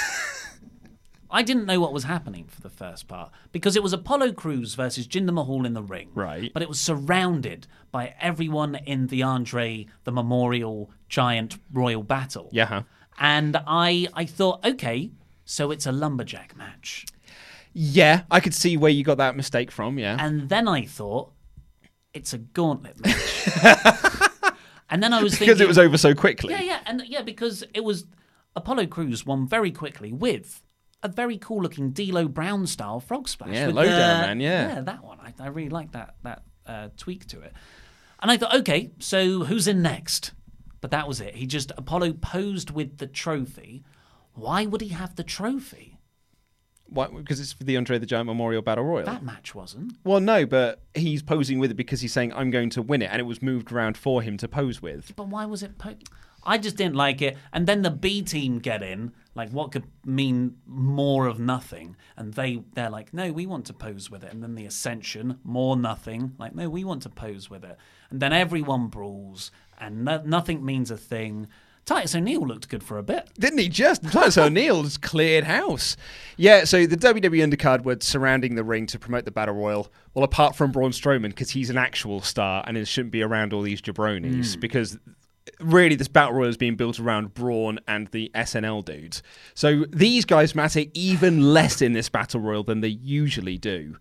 I didn't know what was happening for the first part because it was Apollo Crews versus Jinder Mahal in the ring. Right. But it was surrounded by everyone in the Andre the Memorial Giant Royal Battle. Yeah. And I, I thought, okay, so it's a lumberjack match. Yeah, I could see where you got that mistake from. Yeah. And then I thought, it's a gauntlet match. and then I was thinking because it was over so quickly. Yeah, yeah, and yeah, because it was Apollo Crews won very quickly with a very cool looking D'Lo Brown style frog splash. Yeah, Lo Down, the- man, yeah. yeah, that one. I, I really like that that uh, tweak to it. And I thought, okay, so who's in next? But that was it. He just Apollo posed with the trophy. Why would he have the trophy? Why? Because it's for the Andre the Giant Memorial Battle Royal. That match wasn't. Well, no, but he's posing with it because he's saying, I'm going to win it, and it was moved around for him to pose with. But why was it? Po- I just didn't like it. And then the B team get in, like what could mean more of nothing, and they they're like, no, we want to pose with it. And then the Ascension, more nothing, like no, we want to pose with it. And then everyone brawls, and no- nothing means a thing. Titus O'Neil looked good for a bit. Didn't he just? Titus O'Neil just cleared house. Yeah, so the WWE undercard were surrounding the ring to promote the Battle Royal. Well, apart from Braun Strowman, because he's an actual star and it shouldn't be around all these jabronis, Mm. because really this Battle Royal is being built around Braun and the SNL dudes. So these guys matter even less in this Battle Royal than they usually do.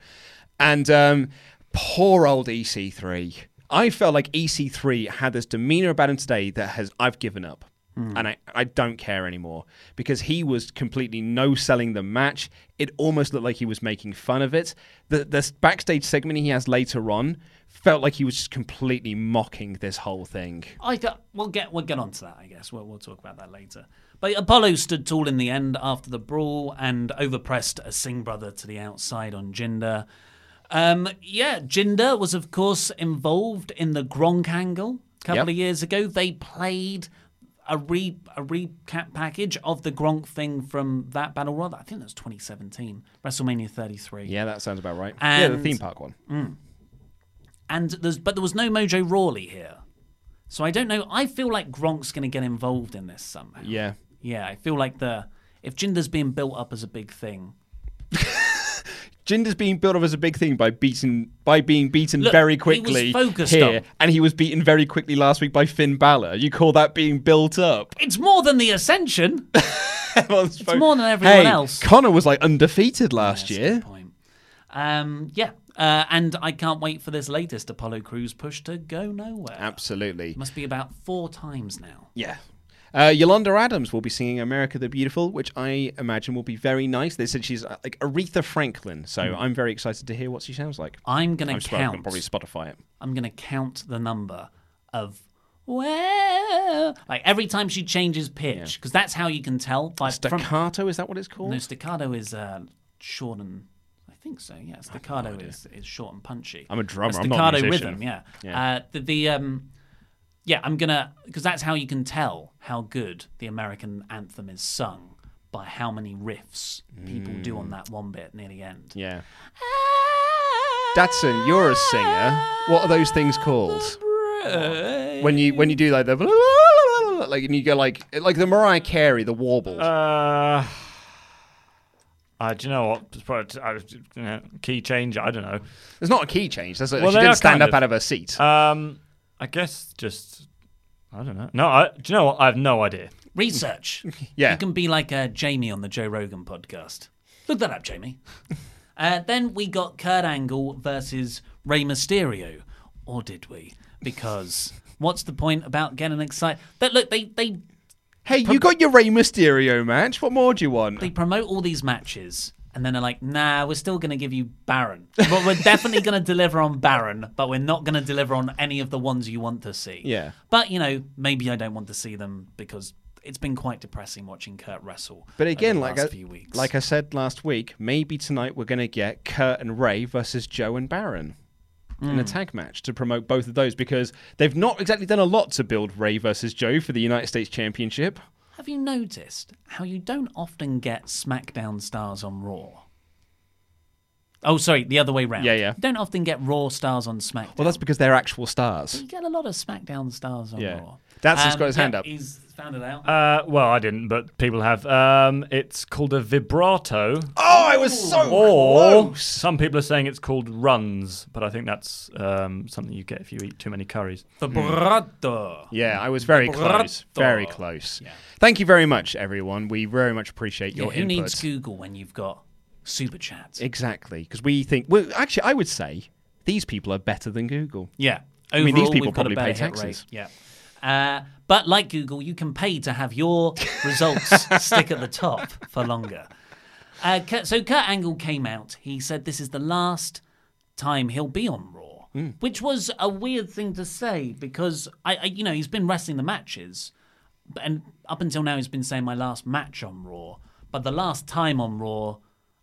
And um, poor old EC3. I felt like EC3 had this demeanor about him today that has I've given up. Hmm. And I, I don't care anymore because he was completely no selling the match. It almost looked like he was making fun of it. The the backstage segment he has later on felt like he was just completely mocking this whole thing. I th- we'll get we'll get onto that. I guess we'll we'll talk about that later. But Apollo stood tall in the end after the brawl and overpressed a Singh brother to the outside on Jinder. Um, yeah, Jinder was of course involved in the Gronk angle a couple Yep. of years ago. They played a re a recap package of the Gronk thing from that battle royal. I think that was 2017, WrestleMania 33. Yeah, that sounds about right. yeah, the theme park one. Mm. And there's but there was no Mojo Rawley here. So I don't know. I feel like Gronk's going to get involved in this somehow. Yeah. Yeah, I feel like the if Jinder's being built up as a big thing. Jinder's being built up as a big thing by beaten by being beaten Look, very he was quickly focused here, on- and he was beaten very quickly last week by Finn Balor. You call that being built up? It's more than the Ascension. it's it's more than everyone hey, else. Konnor was like undefeated last year. Um, yeah, uh, and I can't wait for this latest Apollo Crews push to go nowhere. Absolutely. Must be about four times now. Yeah. Uh, Yolanda Adams will be singing America the Beautiful, which I imagine will be very nice. They said she's uh, like Aretha Franklin, so Hmm. I'm very excited to hear what she sounds like. I'm gonna I'm count. probably Spotify it. I'm gonna count the number of well, like every time she changes pitch, because that's how you can tell. By from- Staccato, is that what it's called? No, staccato is uh, short and think so. Yeah, staccato is, is short and punchy. I'm a drummer, A I'm not a staccato musician. rhythm. Yeah. Yeah. Uh, the, the um, yeah, I'm gonna because that's how you can tell how good the American anthem is sung by how many riffs people do on that one bit near the end. Yeah. Datsun, you're a singer. What are those things called? when you when you do like the like and you go like like the Mariah Carey, the warble. Uh, uh, do you know what? It's probably, uh, you know, key change. I don't know. It's not a key change. That's Well, she didn't stand kind up of. out of her seat. Um, I guess just I don't know. No, I, do you know what? I have no idea. Research. Yeah. You can be like uh, Jamie on the Joe Rogan podcast. Look that up, Jamie. uh, then we got Kurt Angle versus Rey Mysterio. Or did we? Because what's the point about getting excited? But look, they, they, hey, you got your Rey Mysterio match. What more do you want? they promote all these matches. And then they're like, nah, we're still going to give you Baron. But we're definitely going to deliver on Baron, but we're not going to deliver on any of the ones you want to see. Yeah. But, you know, maybe I don't want to see them because it's been quite depressing watching Kurt wrestle. But again, like I, like I said last week, maybe tonight we're going to get Kurt and Rey versus Joe and Baron in Hmm. a tag match to promote both of those because they've not exactly done a lot to build Rey versus Joe for the United States Championship. Have you noticed how you don't often get SmackDown stars on Raw? Oh, sorry, the other way round. Yeah, yeah. You don't often get Raw stars on SmackDown. Well, that's because they're actual stars. you get a lot of SmackDown stars on Yeah. Raw. That's Um, got his hand up. Found it out. Uh, well, I didn't, but people have. Um, it's called a vibrato, Oh, I was so or close. some people are saying it's called runs, but I think that's um, something you get if you eat too many curries. Vibrato. Yeah, I was very close. Very close. Yeah. Thank you very much, everyone. We very much appreciate Yeah, your who input. needs Google when you've got Super Chat? Exactly, because we think. Well, actually, I would say these people are better than Google. Yeah. I mean, these people we've got a probably pay taxes. rate. Yeah. Uh, but like Google, you can pay to have your results stick at the top for longer. Uh, so Kurt Angle came out. He said this is the last time he'll be on Raw, Hmm. which was a weird thing to say because I, I, you know, he's been wrestling the matches, and up until now he's been saying my last match on Raw. But the last time on Raw,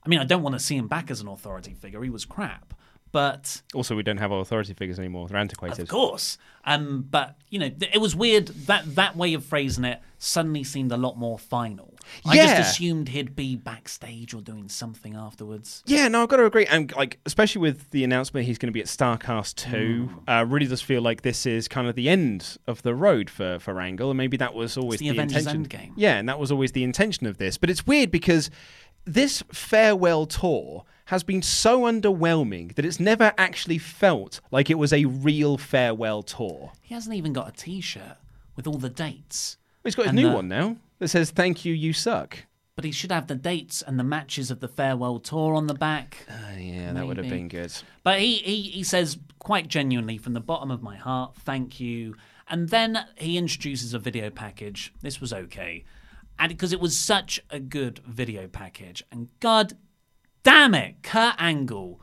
I mean, I don't want to see him back as an authority figure. He was crap, but Also, we don't have our authority figures anymore. They're antiquated. of course. Um, but you know, th- it was weird that that way of phrasing it suddenly seemed a lot more final. I Yeah. just assumed he'd be backstage or doing something afterwards. Yeah, no, I've got to agree. And like, especially with the announcement he's going to be at Starcast two, uh, really does feel like this is kind of the end of the road for for Angle, and maybe that was always the the, Avengers intention. Endgame. Yeah, and that was always the intention of this. But it's weird because this farewell tour has been so underwhelming that it's never actually felt like it was a real farewell tour. He hasn't even got a T-shirt with all the dates. He's got his new the- one now that says "Thank you, you suck." But he should have the dates and the matches of the farewell tour on the back. Uh, yeah, that would have been good. But he, he, he says quite genuinely from the bottom of my heart, thank you. And then he introduces a video package. This was okay. And because it was such a good video package. And god damn it, Kurt Angle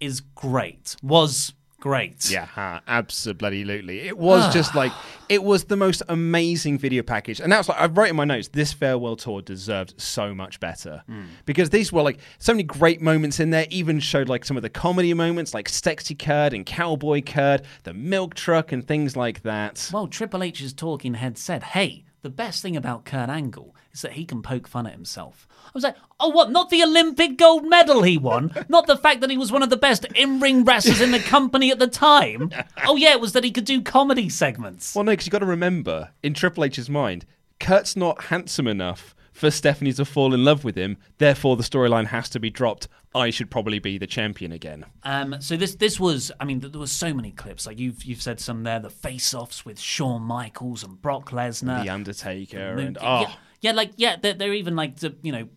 is great. Was great. Yeah, huh, absolutely. It was just like it was the most amazing video package, and that's like I wrote in my notes. This farewell tour deserved so much better hmm. because these were like so many great moments in there. Even showed like some of the comedy moments, like Sexy Kurt and Cowboy Kurt, the milk truck, and things like that. Well, Triple H's talking head said, hey, the best thing about Kurt Angle is that he can poke fun at himself. I was like, oh, what? Not the Olympic gold medal he won? Not the fact that he was one of the best in ring wrestlers in the company at the time? Oh, yeah, it was that he could do comedy segments. Well, no, because you've got to remember, in Triple H's mind, Kurt's not handsome enough for Stephanie to fall in love with him. Therefore, the storyline has to be dropped. I should probably be the champion again. Um, so this this was, I mean, there were so many clips. Like you've you've said some there, the face-offs with Shawn Michaels and Brock Lesnar. the Undertaker, Moon- and oh, yeah, yeah, like yeah, they're, they're even like the, you know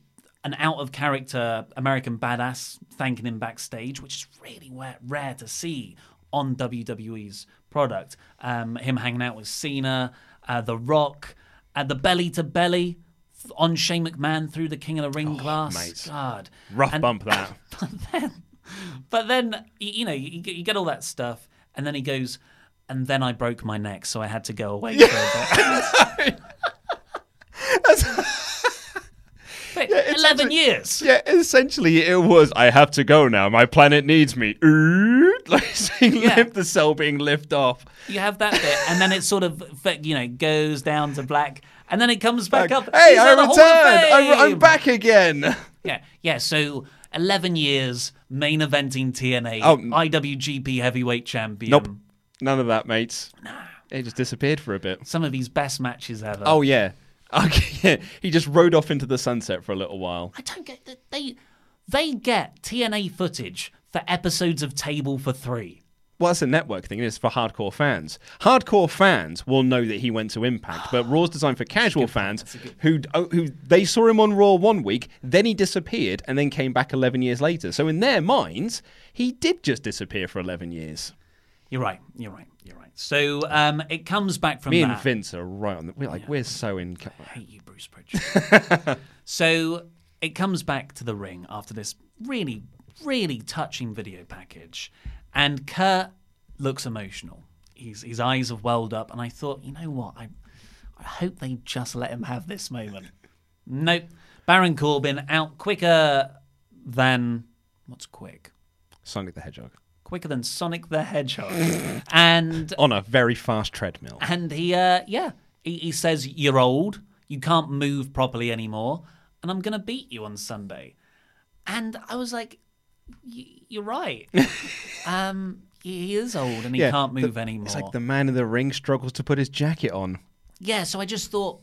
an out of character American badass thanking him backstage, which is really rare, rare to see on WWE's product. Um, him hanging out with Cena, uh, The Rock, uh, the belly to belly on Shane McMahon through the King of the Ring glass. Oh, mate. God, rough And- bump that. but then, but then you know you, get- you get all that stuff, and then he goes, and then I broke my neck, so I had to go away for a bit. But Eleven years. Yeah, essentially it was. I have to go now. My planet needs me. Like seeing Yeah. lift the cell being lifted off. You have that bit, and then it sort of you know goes down to black, and then it comes back up. Hey, I at the Hall of returned. I'm, I'm back again. Yeah, yeah. So eleven years main eventing TNA, Oh, IWGP Heavyweight Champion. Nope. None of that, mates. Nah. It just disappeared for a bit. Some of his best matches ever. Oh yeah. Okay. he just rode off into the sunset for a little while. I don't get that they they get TNA footage for episodes of Table for Three. Well, that's a network thing. It's for hardcore fans. Hardcore fans will know that he went to Impact, but Raw's designed for casual fans who oh, who they saw him on Raw one week, then he disappeared, and then came back eleven years later. So in their minds, he did just disappear for eleven years. You're right. You're right. You're right. So um, it comes back from Me that. and Vince are right on the. We're like we're so in. I hate you, Bruce Pritchard. so it comes back to the ring after this really, really touching video package, and Kurt looks emotional. His his eyes have welled up, and I thought, you know what? I I hope they just let him have this moment. nope. Baron Corbin out quicker than what's quick? Sonic the Hedgehog Quicker than Sonic the Hedgehog, and on a very fast treadmill. and he, uh, yeah, he, he says, You're old, you can't move properly anymore, and I'm going to beat you on Sunday. And I was like, "Y- You're right. um, he is old and he Yeah, can't the- move anymore. It's like the man in the ring struggles to put his jacket on. Yeah, so I just thought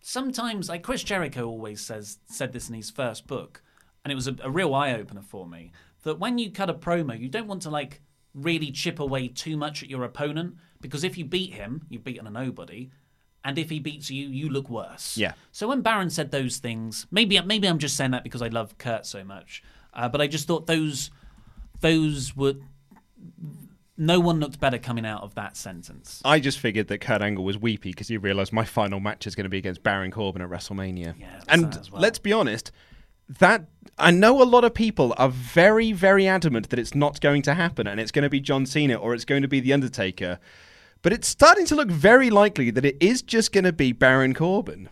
sometimes, like Chris Jericho always says, said this in his first book, and it was a, a real eye opener for me that when you cut a promo, you don't want to like really chip away too much at your opponent because if you beat him, you've beaten a nobody. And if he beats you, you look worse. Yeah. So when Baron said those things, maybe maybe I'm just saying that because I love Kurt so much, uh, but I just thought those those were no one looked better coming out of that sentence. I just figured that Kurt Angle was weepy because he realised my final match is going to be against Baron Corbin at WrestleMania. Yeah, and well. let's be honest, that I know a lot of people are very, very adamant that it's not going to happen and it's going to be John Cena or it's going to be The Undertaker. But it's starting to look very likely that it is just going to be Baron Corbin.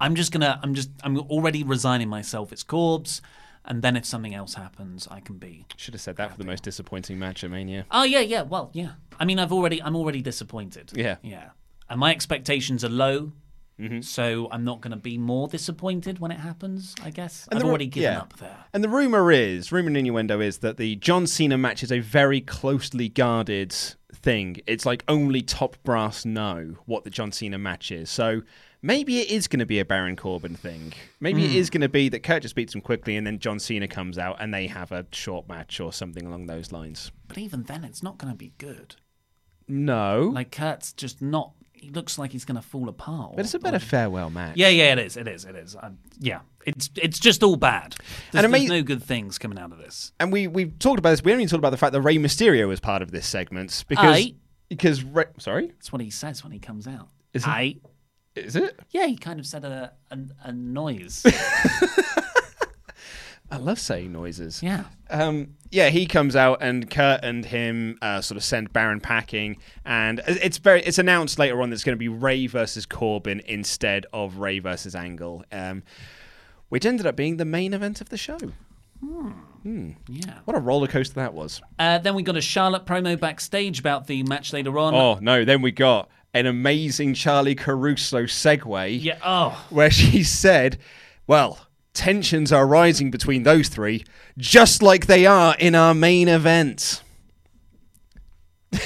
I'm just gonna. I'm just. I'm already resigning myself. It's Corbs, and then if something else happens, I can be. Should have said that for the most disappointing match at Mania. Oh yeah, yeah. Well, yeah. I mean, I've already. I'm already disappointed. Yeah. Yeah. And my expectations are low, Mm-hmm. so I'm not going to be more disappointed when it happens. I guess And I've ru- already given yeah. up there. And the rumor is, rumor and innuendo is that the John Cena match is a very closely guarded thing. It's like only top brass know what the John Cena match is. So maybe it is going to be a Baron Corbin thing. Maybe it Hmm. is going to be that Kurt just beats him quickly and then John Cena comes out and they have a short match or something along those lines. But even then, it's not going to be good. No. Like Kurt's just not. He looks like he's going to fall apart. but it's a better farewell match. Yeah, yeah, it is. It is. It is. Um, yeah, it's it's just all bad. There's, And there's no good things coming out of this. And we we've talked about this. We only talked about the fact that Rey Mysterio was part of this segment because Aye. because sorry, That's what he says when he comes out. Is it? Is it? Yeah, he kind of said a a, a noise. I love saying noises. yeah. Um, yeah, he comes out and Kurt and him uh, sort of send Baron packing, and it's very it's announced later on that it's going to be Rey versus Corbin instead of Rey versus Angle, um, which ended up being the main event of the show. Yeah. What a roller coaster that was! Uh, then we got a Charlotte promo backstage about the match later on. Oh no, then we got an amazing Charlie Caruso segue. Yeah. Oh. where she said, Well, tensions are rising between those three, just like they are in our main event.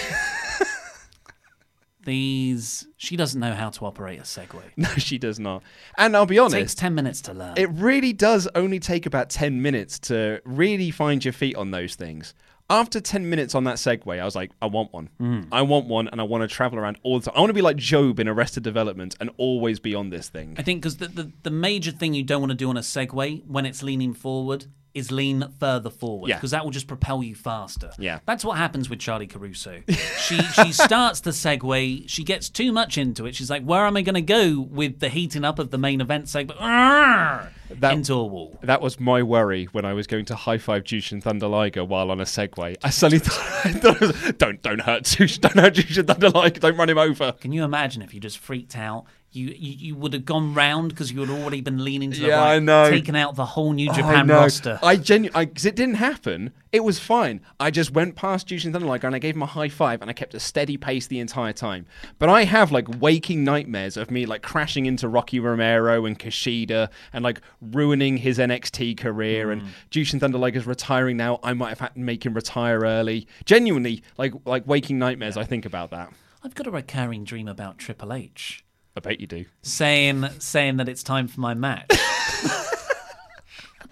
These. She doesn't know how to operate a Segway. No, she does not. And I'll be honest. It takes ten minutes to learn. it really does only take about 10 minutes to really find your feet on those things. After 10 minutes on that Segway, I was like, I want one. Hmm. I want one, and I want to travel around all the time. I want to be like Gob in Arrested Development and always be on this thing. I think because the, the the major thing you don't want to do on a Segway when it's leaning forward is lean further forward Yeah. because that will just propel you faster. Yeah. That's what happens with Charlie Caruso. she she starts the Segway, she gets too much into it. She's like, "Where am I going to go with the heating up of the main event segment?" That- into a wall. That was my worry when I was going to high five Jushin Thunder Liger while on a Segway. I suddenly thought, I thought was, don't don't hurt Jushin, don't hurt Jushin Thunder Liger, don't run him over. Can you imagine if you just freaked out, you, you, you would have gone round because you had already been leaning to the Yeah, right, I know. taken out the whole New I Japan know. roster. I genuinely, because it didn't happen. It was fine. I just went past Jushin Thunder Liger and I gave him a high five and I kept a steady pace the entire time. But I have like waking nightmares of me like crashing into Rocky Romero and Kushida and like ruining his NXT career and mm. Jushin Thunder Liger's retiring now. I might have had to make him retire early. Genuinely, like like waking nightmares. I think about that. I've got a recurring dream about Triple H I bet you do. saying saying that it's time for my match.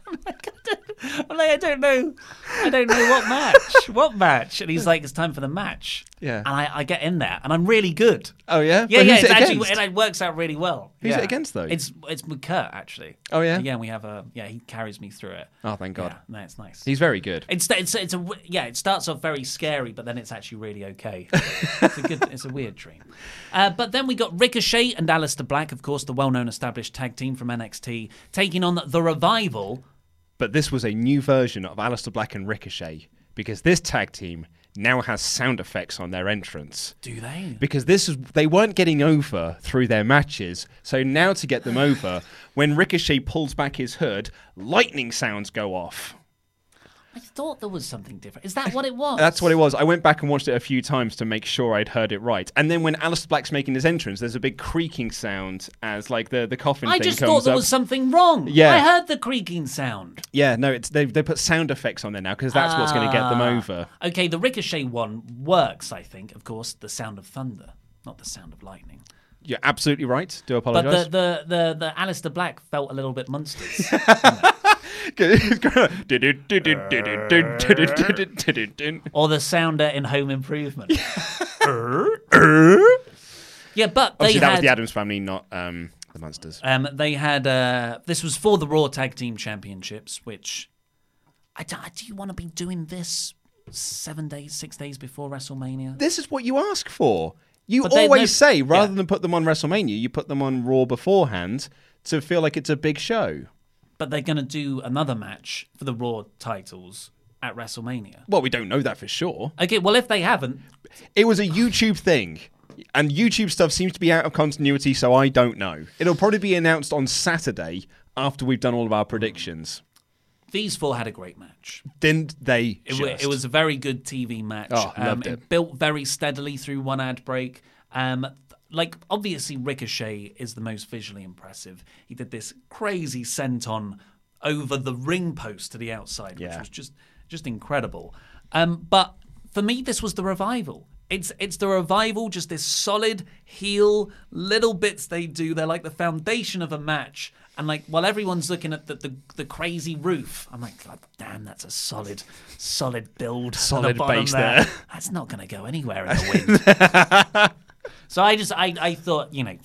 I'm like, I don't know, I don't know what match, what match, and he's like, it's time for the match. Yeah. and I, I get in there, and I'm really good. Oh yeah. Yeah, yeah, who's it's it actually against? it, works out really well. Who's yeah. it against, though? It's it's with Kurt actually. Oh, yeah? yeah. We have a yeah. He carries me through it. Oh, thank God. Yeah, no, it's nice. He's very good. It's it's it's a yeah. It starts off very scary, but then it's actually really okay. it's a good. It's a weird dream. Uh, but then we got Ricochet and Aleister Black, of course, the well-known established tag team from NXT, taking on the Revival. But this was a new version of Aleister Black and Ricochet because this tag team now has sound effects on their entrance. Do they? Because this is they weren't getting over through their matches, so now to get them over, when Ricochet pulls back his hood, lightning sounds go off. I thought there was something different. Is that what it was? That's what it was. I went back and watched it a few times to make sure I'd heard it right. And then when Aleister Black's making his entrance, there's a big creaking sound as like the the coffin I thing just comes thought there up. was something wrong. Yeah. I heard the creaking sound. Yeah, no, it's they they put sound effects on there now because that's what's going to get them Ah. over. Okay, the Ricochet one works, I think. Of course, the sound of thunder, not the sound of lightning. You're absolutely right. Do But apologise. the, the, the, the Aleister Black felt a little bit monsters. or the sounder in Home Improvement. yeah, but they Obviously, that was had, the Addams family, not um, the monsters. um, they had uh, this was for the Raw Tag Team Championships, which I do, do you want to be doing this seven days, six days before WrestleMania? This is what you ask for. You But they- always no- say rather yeah. than put them on WrestleMania, you put them on Raw beforehand to feel like it's a big show. But they're going to do another match for the Raw titles at WrestleMania. Well, we don't know that for sure. Okay, well if they haven't, It was a YouTube thing. And YouTube stuff seems to be out of continuity, so I don't know. It'll probably be announced on Saturday after we've done all of our predictions. these four had a great match. Didn't they? It, it was a very good TV match. Oh, um, loved it. built very steadily through one ad break. Um, like obviously Ricochet is the most visually impressive. He did this crazy senton over the ring post to the outside, which was just just incredible. Um, but for me, this was the revival. It's it's the revival, just this solid heel little bits they do. They're like the foundation of a match. And like while everyone's looking at the, the, the crazy roof, I'm like, God damn, that's a solid, solid build. the Solid base there. there. That's not going to go anywhere in the wind. so I just I, I thought you know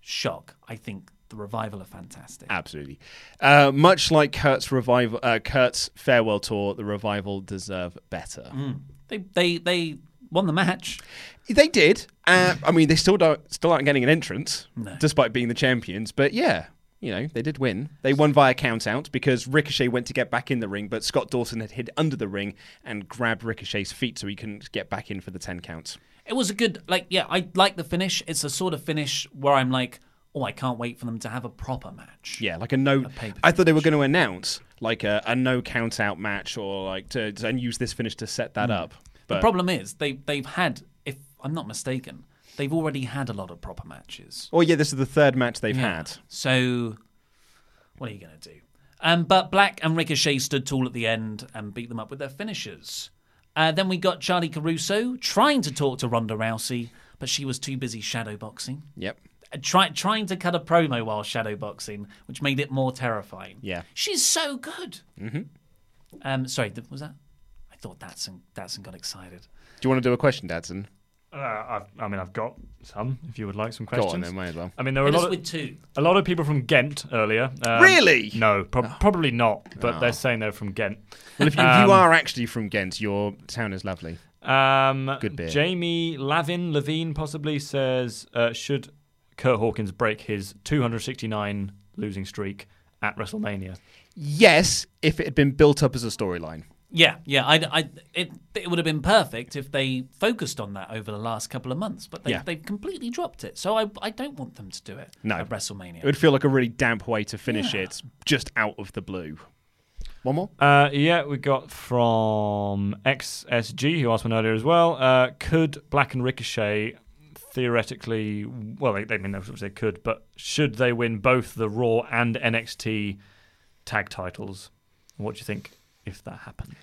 shock. I think the revival are fantastic. Absolutely. Uh, much like Kurt's revival, uh, Kurt's farewell tour, the revival deserve better. They they they won the match. They did. Uh, I mean, they still don't, still aren't getting an entrance, No. despite being the champions. But yeah, you know, they did win. They won via count out because Ricochet went to get back in the ring, but Scott Dawson had hid under the ring and grabbed Ricochet's feet so he couldn't get back in for the ten counts. It was a good like yeah I like the finish. It's a sort of finish where I'm like oh I can't wait for them to have a proper match. Yeah, like a no. I thought they were going to announce like a, a no count out match or like to, to and use this finish to set that up. But The problem is they they've had if I'm not mistaken they've already had a lot of proper matches. oh yeah, this is the third match they've Yeah. had. So, what are you going to do? Um, but Black and Ricochet stood tall at the end and beat them up with their finishers. Uh, then we got Charlie Caruso trying to talk to Ronda Rousey, but she was too busy shadowboxing. Yep. Uh, Try, trying to cut a promo while shadowboxing, which made it more terrifying. Yeah. She's so good. Mm-hmm. Um, sorry, th- was that? I thought Datson, Datson got excited. Do you want to do a question, Datson? Uh, I've, I mean, I've got some. If you would like some Go questions, on then, may as well. I mean, there were a Hit lot us of with two. a lot of people from Ghent earlier. Um, Really? No, prob probably not. But they're saying they're from Ghent. Well, if you, if Um, you are actually from Ghent, your town is lovely. Um, Good beer. Jamie Lavin, Levine possibly says, uh, should Kurt Hawkins break his 269 losing streak at WrestleMania? Yes, if it had been built up as a storyline. Yeah, yeah. I, I, it, it would have been perfect if they focused on that over the last couple of months, but they, Yeah. they've completely dropped it. So I, I don't want them to do it No. at WrestleMania. It would feel like a really damp way to finish it, just out of the blue. One more. Uh, yeah, we got from XSG, who asked one earlier as well. Uh, could Black and Ricochet theoretically, well, they, they mean they could, but should they win both the Raw and NXT tag titles? What do you think if that happened?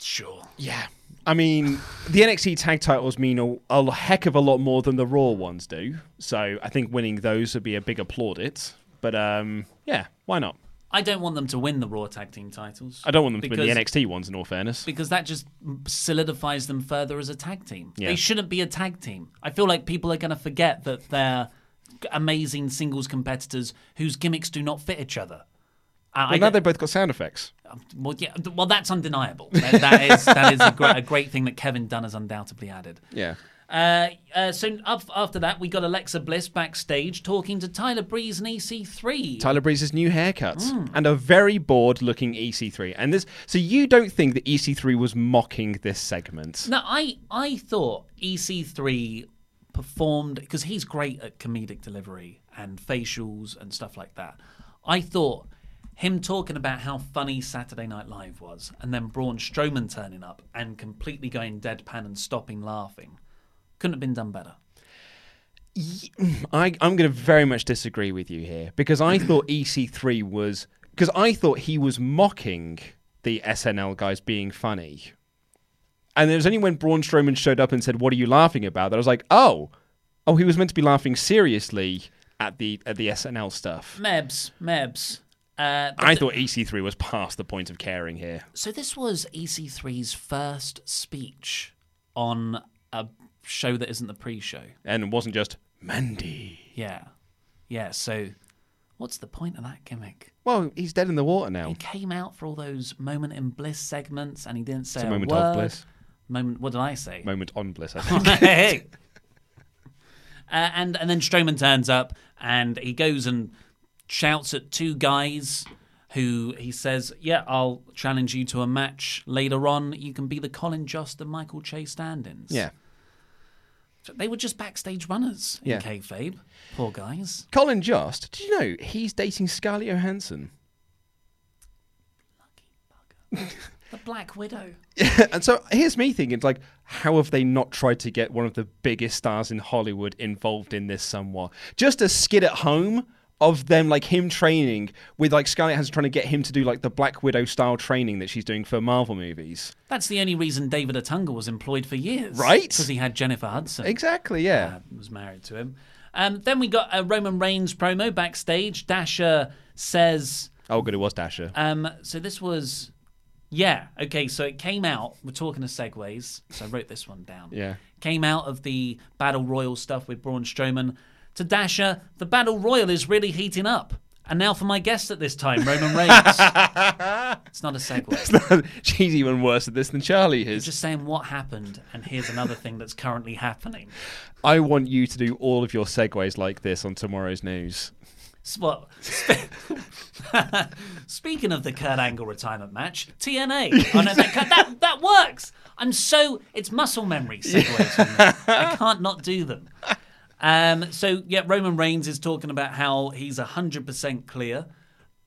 Sure. Yeah. I mean, the NXT tag titles mean a, a heck of a lot more than the Raw ones do. So I think winning those would be a big applaudit. But um, yeah, why not? I don't want them to win the Raw Tag Team titles. I don't want them to win the NXT ones, in all fairness. because that just solidifies them further as a tag team. Yeah. They shouldn't be a tag team. I feel like people are going to forget that they're amazing singles competitors whose gimmicks do not fit each other. Uh, Well, I now they've both got sound effects. well, yeah, well, that's undeniable. That, that is that is a, gr- a great thing that Kevin Dunn has undoubtedly added. Yeah. Uh, uh, so up, after that, we got Alexa Bliss backstage talking to Tyler Breeze and EC3. Tyler Breeze's new haircut Mm. and a very bored looking EC3. And this, so you don't think that EC3 was mocking this segment? No, I I thought EC3 performed because he's great at comedic delivery and facials and stuff like that. I thought him talking about how funny Saturday Night Live was, and then Braun Strowman turning up and completely going deadpan and stopping laughing, couldn't have been done better. I, I'm going to very much disagree with you here because I thought EC3 was because I thought he was mocking the SNL guys being funny, and it was only when Braun Strowman showed up and said, "What are you laughing about?" that I was like, "Oh, oh, he was meant to be laughing seriously at the at the SNL stuff." Mebs, Mebs. Uh, I th- thought EC3 was past the point of caring here. So this was EC3's first speech on a show that isn't the pre-show. And it wasn't just Mandy. Yeah. Yeah, so what's the point of that gimmick? Well, he's dead in the water now. He came out for all those moment in bliss segments and he didn't say It's a a moment of bliss. Moment what did I say? Moment on bliss, I think. Hey. Uh, and and then Strowman turns up and he goes and shouts at two guys who he says, "Yeah, I'll challenge you to a match later on. You can be the Colin Jost and Michael Che's stand-ins." yeah. So they were just backstage runners in Yeah. kayfabe. Poor guys. Colin Jost, did you know he's dating Scarlett Johansson? Lucky bugger. The Black Widow. and so here's me thinking, like, how have they not tried to get one of the biggest stars in Hollywood involved in this somewhat? Just a skit at home of them, like him training with like Scarlett Johansson trying to get him to do like the Black Widow style training that she's doing for Marvel movies. That's the only reason David Otunga was employed for years. Right? Because he had Jennifer Hudson. Exactly, yeah. uh, was married to him. Um, then we got a Roman Reigns promo backstage. Dasha says, Oh, good, it was Dasha. um, so this was, yeah, okay, so it came out, we're talking of segues, so I wrote this one down. Yeah. Came out of the Battle Royal stuff with Braun Strowman to Dasha, the Battle Royal is really heating up. And now for my guest at this time, Roman Reigns. it's not a segue. She's even worse at this than Charlie is. Just saying what happened, and here's another thing that's currently happening. I want you to do all of your segues like this on tomorrow's news. Well, spe- speaking of the Kurt Angle retirement match, TNA. Oh no, that, that that works. I'm so it's muscle memory segues. me. I can't not do them. Um, so yeah, Roman Reigns is talking about how he's hundred percent clear.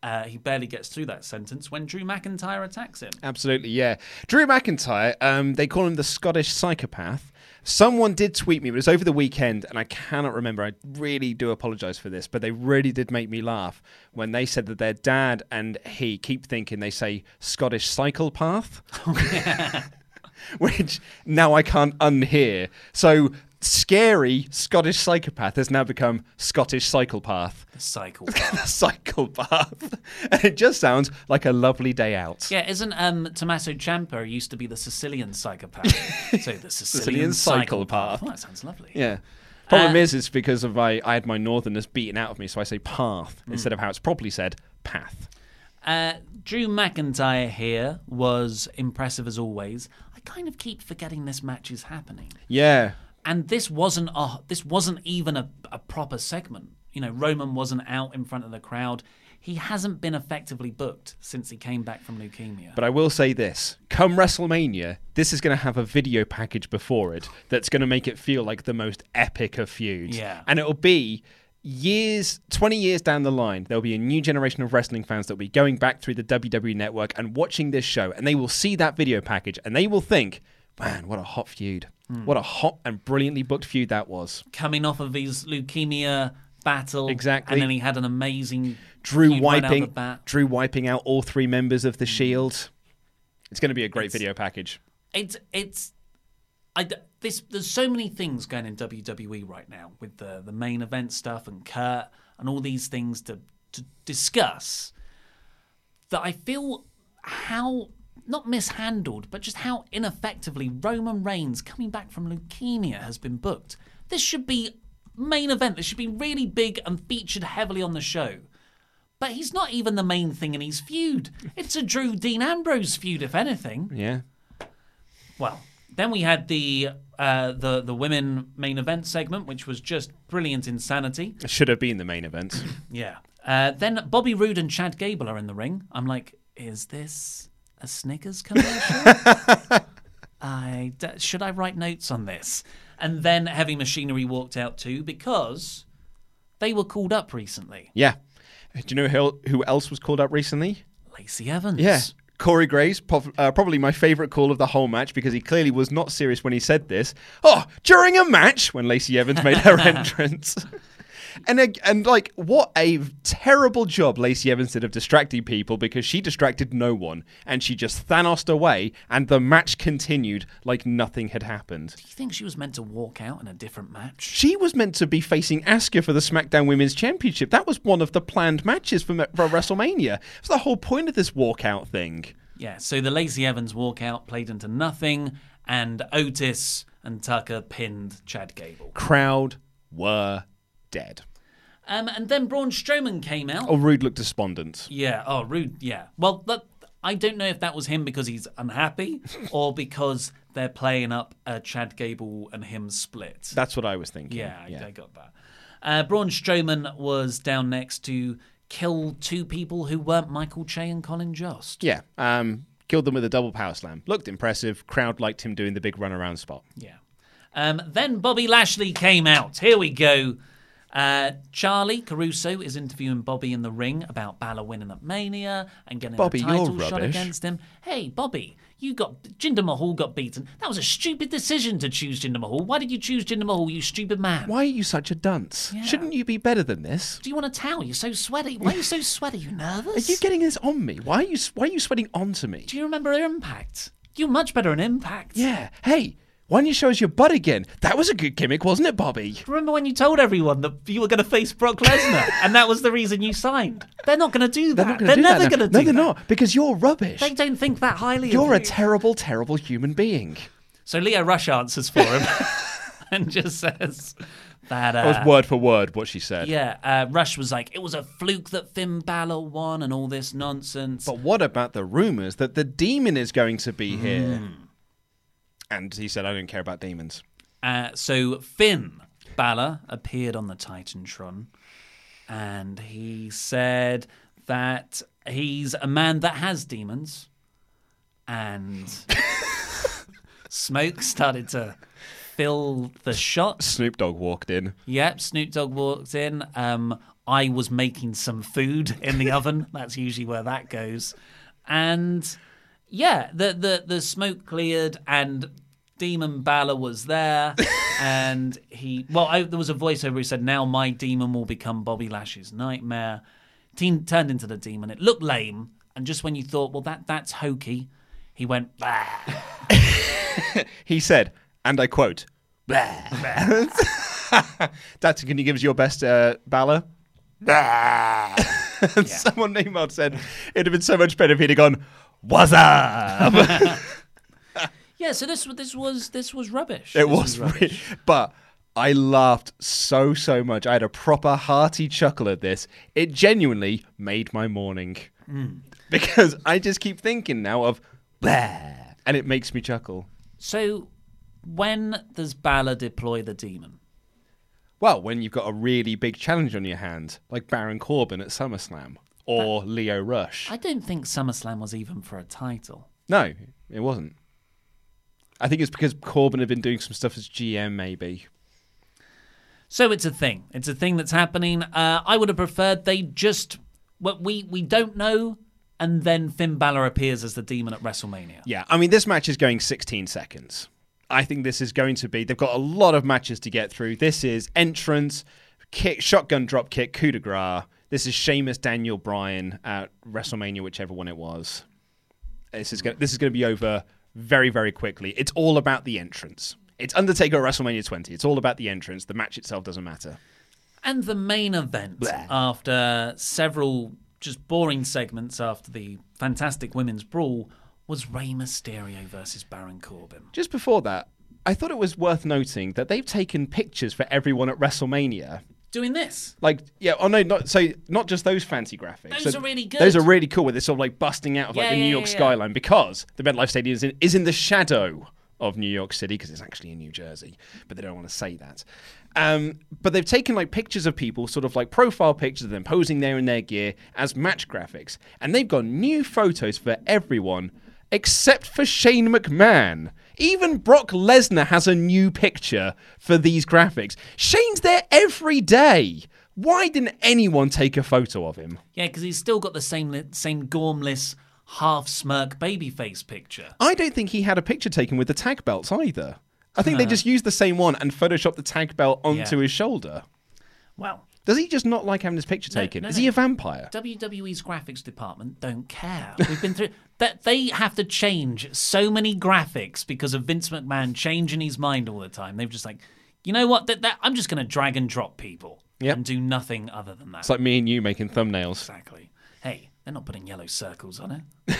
Uh, he barely gets through that sentence when Drew McIntyre attacks him. Absolutely, yeah. Drew McIntyre, um, they call him the Scottish psychopath. Someone did tweet me, but it was over the weekend, and I cannot remember. I really do apologise for this, but they really did make me laugh when they said that their dad and he keep thinking they say Scottish psychopath, which now I can't unhear. So scary Scottish psychopath has now become Scottish psychopath. The cycle. psychopath. and it just sounds like a lovely day out. Yeah, isn't um, Tommaso Ciampa used to be the Sicilian psychopath? so the Sicilian, Sicilian psychopath. psychopath. Oh, that sounds lovely. Yeah. Problem Uh, is, is because of I, I had my northernness beaten out of me, so I say path Hmm. instead of how it's properly said, path. Uh, Drew McIntyre here was impressive as always. I kind of keep forgetting this match is happening, Yeah. And this wasn't a, this wasn't even a, a proper segment. You know, Roman wasn't out in front of the crowd. he hasn't been effectively booked since he came back from leukemia. But I will say this: come WrestleMania, this is going to have a video package before it that's going to make it feel like the most epic of feuds. Yeah. and it'll be years, twenty years down the line. There'll be a new generation of wrestling fans that'll be going back through the WWE network and watching this show, and they will see that video package and they will think, "Man, what a hot feud! Hmm. What a hot and brilliantly booked feud that was." Coming off of his leukemia battle, Exactly. and then he had an amazing Drew feud right wiping. Drew wiping out all three members of the Hmm. Shield. It's going to be a great video package. It's it's I this there's so many things going in WWE right now with the the main event stuff and Kurt and all these things to to discuss that I feel how not mishandled but just how ineffectively Roman Reigns coming back from leukemia has been booked. This should be main event. This should be really big and featured heavily on the show. But he's not even the main thing in his feud. It's a Drew Dean Ambrose feud, if anything. Yeah. Well, then we had the uh, the the women main event segment, which was just brilliant insanity. It should have been the main event. Yeah. Uh, then Bobby Roode and Chad Gable are in the ring. I'm like, is this a Snickers commercial? I d- should I write notes on this? And then Heavy Machinery walked out too because they were called up recently. Yeah. Do you know who, who else was called up recently? Lacey Evans. Yeah. Corey Graves, uh, probably my favourite call of the whole match because he clearly was not serious when he said this. Oh, during a match when Lacey Evans made her entrance. And and like what a terrible job Lacey Evans did of distracting people because she distracted no one and she just Thanosed away and the match continued like nothing had happened. Do you think she was meant to walk out in a different match? She was meant to be facing Asuka for the SmackDown Women's Championship. That was one of the planned matches for, for WrestleMania. It's the whole point of this walkout thing. Yeah, so the Lacey Evans walkout played into nothing, and Otis and Tucker pinned Chad Gable. Crowd were dead. Um, and then Braun Strowman came out. Oh, Roode looked despondent. Yeah, oh, rude. Yeah. Well, that, I don't know if that was him because he's unhappy or because they're playing up a Chad Gable and him split. That's what I was thinking. Yeah, I, I got that. Uh, Braun Strowman was down next to kill two people who weren't Michael Che and Colin Jost. Yeah. Um, killed them with a double power slam. Looked impressive. Crowd liked him doing the big runaround spot. Yeah. Um, then Bobby Lashley came out. Here we go. Uh, Charlie Caruso is interviewing Bobby in the ring about Balor winning at Mania and getting Bobby, a title shot rubbish. against him. Hey, Bobby, you got Jinder Mahal got beaten. That was a stupid decision to choose Jinder Mahal. Why did you choose Jinder Mahal, you stupid man? Why are you such a dunce? Yeah. Shouldn't you be better than this? Do you want a towel? You're so sweaty. Why are you so sweaty? You nervous? Are you getting this on me? Why are you Why are you sweating onto me? Do you remember Impact? You're much better in Impact. Yeah. Hey, why don't you show us your butt again? That was a good gimmick, wasn't it, Bobby? Remember when you told everyone that you were going to face Brock Lesnar, and that was the reason you signed? They're not going to do that. They're not going They're to do never that. going to no, do they're that. not because you're rubbish. They don't think that highly of You're of a you. terrible, terrible human being. So Lio Rush answers for him and just says that. Uh, That was word for word what she said. Yeah, uh, Rush was like, it was a fluke that Finn Balor won and all this nonsense. But what about the rumors that the demon is going to be here? Hmm. And he said, I don't care about demons. Uh, so Finn Balor appeared on the Titantron, and he said that he's a man that has demons, and smoke started to fill the shot. Snoop Dogg walked in. Yep, Snoop Dogg walked in. Um, I was making some food in the oven. That's usually where that goes. And yeah, the the the smoke cleared and Demon Balor was there. and he well, I, there was a voiceover who said, "Now my demon will become Bobby Lash's nightmare." Teen turned into the demon. It looked lame, and just when you thought, "Well, that that's hokey," he went. He said, and I quote, Data, can you give us your best uh, Balor? And Someone emailed said it'd have been so much better if he'd have gone, What's up? Yeah, so this this was this was rubbish. it This was, rubbish. re- but I laughed so so much. I had a proper hearty chuckle at this. It genuinely made my morning hmm. because I just keep thinking now of, and it makes me chuckle. So, when does Balor deploy the demon? Well, when you've got a really big challenge on your hand, like Baron Corbin at SummerSlam, or Lio Rush. I don't think SummerSlam was even for a title. No, it wasn't. I think it's because Corbin had been doing some stuff as GM, maybe. So it's a thing. It's a thing that's happening. Uh, I would have preferred they just well, we we don't know, and then Finn Balor appears as the demon at WrestleMania. Yeah, I mean, this match is going 16 seconds. I think this is going to be. They've got a lot of matches to get through. This is entrance, kick, shotgun drop kick, coup de grace. This is Sheamus, Daniel Bryan at WrestleMania, whichever one it was. This is going. This is going to be over very, very quickly. It's all about the entrance. It's Undertaker at WrestleMania 20. It's all about the entrance. The match itself doesn't matter. And the main event, after several just boring segments after the fantastic women's brawl, was Rey Mysterio versus Baron Corbin. Just before that, I thought it was worth noting that they've taken pictures for everyone at WrestleMania. Doing this. Like, yeah, oh no, not so not just those fancy graphics. Those So are really good. Those are really cool. Where they're sort of like busting out of like Yeah, the New York yeah, yeah. skyline because the MetLife Stadium is in, is in the shadow of New York City because it's actually in New Jersey, but they don't want to say that. Um, but they've taken like pictures of people, sort of like profile pictures of them posing there in their gear as match graphics, and they've got new photos for everyone except for Shane McMahon. Even Brock Lesnar has a new picture for these graphics. Shane's there every day. Why didn't anyone take a photo of him? Yeah, because he's still got the same same gormless, half smirk babyface picture. I don't think he had a picture taken with the tag belts either. I think they just used the same one and photoshopped the tag belt onto Yeah. his shoulder. Well, Does he just not like having his picture taken? no, Is no. he a vampire? WWE's graphics department don't care. We've been through that. They have to change so many graphics because of Vince McMahon changing his mind all the time. They've just like, you know what? That, that I'm just going to drag and drop people Yep. and do nothing other than that. It's like me and you making thumbnails. exactly. Hey, they're not putting yellow circles on it.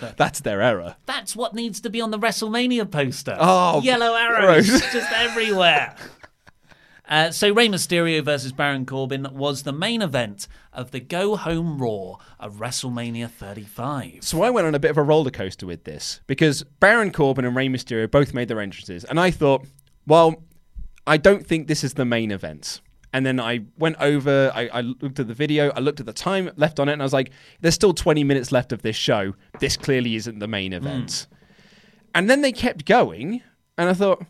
That's their error. That's what needs to be on the WrestleMania poster. Oh, yellow arrows gross. just everywhere. Uh, so Rey Mysterio versus Baron Corbin was the main event of the Go Home Raw of WrestleMania 35. So I went on a bit of a roller coaster with this because Baron Corbin and Rey Mysterio both made their entrances, and I thought, well, I don't think this is the main event. And then I went over, I, I looked at the video, I looked at the time left on it, and I was like, there's still 20 minutes left of this show. This clearly isn't the main event. And then they kept going, and I thought,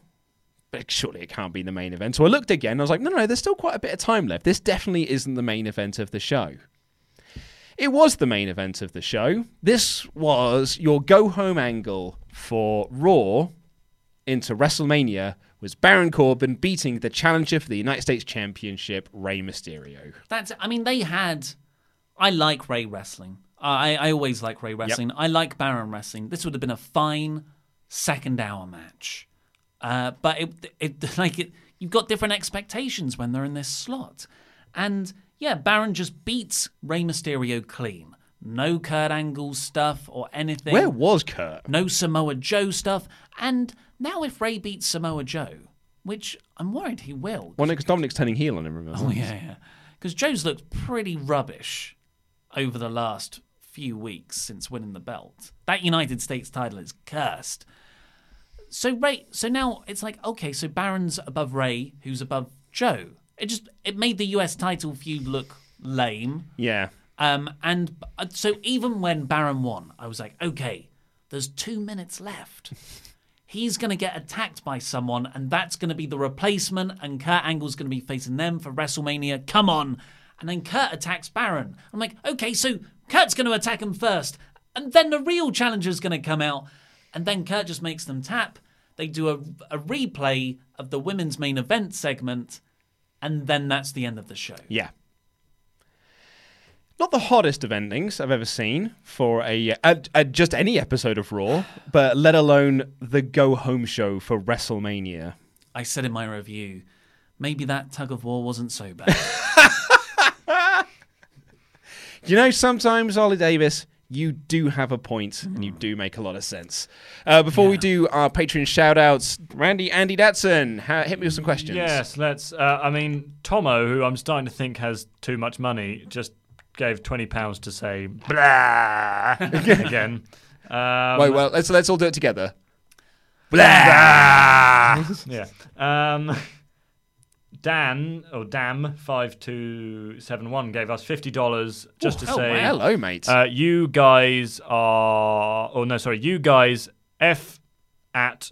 surely it can't be the main event. So I looked again, and I was like, no, no, there's still quite a bit of time left. This definitely isn't the main event of the show. It was the main event of the show. This was your go home angle for Raw into WrestleMania was Baron Corbin beating the challenger for the United States Championship, Rey Mysterio. That's, I mean, they had. I like Rey wrestling. I, I always like Rey wrestling. I like Baron wrestling. This would have been a fine second hour match. Uh, but it, it like it, you've got different expectations when they're in this slot. And yeah, Baron just beats Rey Mysterio clean. No Kurt Angle stuff or anything. Where was Kurt? No Samoa Joe stuff. And now if Rey beats Samoa Joe, which I'm worried he will. Well, because Dominic's turning heel on him, remember? Oh yeah, yeah. Because Joe's looked pretty rubbish over the last few weeks since winning the belt. That United States title is cursed. So Rey, so now it's like okay, so Baron's above Rey, who's above Joe. It just it made the US title feud look lame. Yeah. Um, and uh, so even when Baron won, I was like, okay, there's two minutes left. He's going to get attacked by someone, and that's going to be the replacement, and Kurt Angle's going to be facing them for WrestleMania. Come on. And then Kurt attacks Baron. I'm like, okay, so Kurt's going to attack him first, and then the real challenger's going to come out, and then Kurt just makes them tap. They do a, a replay of the women's main event segment, and then that's the end of the show. Yeah. Not the hottest of endings I've ever seen for a, a, a just any episode of Raw, but let alone the go home show for WrestleMania. I said in my review, maybe that tug of war wasn't so bad. You know, sometimes Oli Davis, you do have a point and you do make a lot of sense. Uh, before we do our Patreon shout outs, Randy, Andy Datson, ha- hit me with some questions. Yes, let's. Uh, I mean, Tomo, who I'm starting to think has too much money, just gave twenty pounds to say blah again. Um, Wait, well, let's let's all do it together. Blah! yeah. Um, Dan or Dam five two seven one gave us fifty dollars just Oh, to oh, say, wow. Hello, mate. Uh, you guys are, oh no, sorry, you guys f at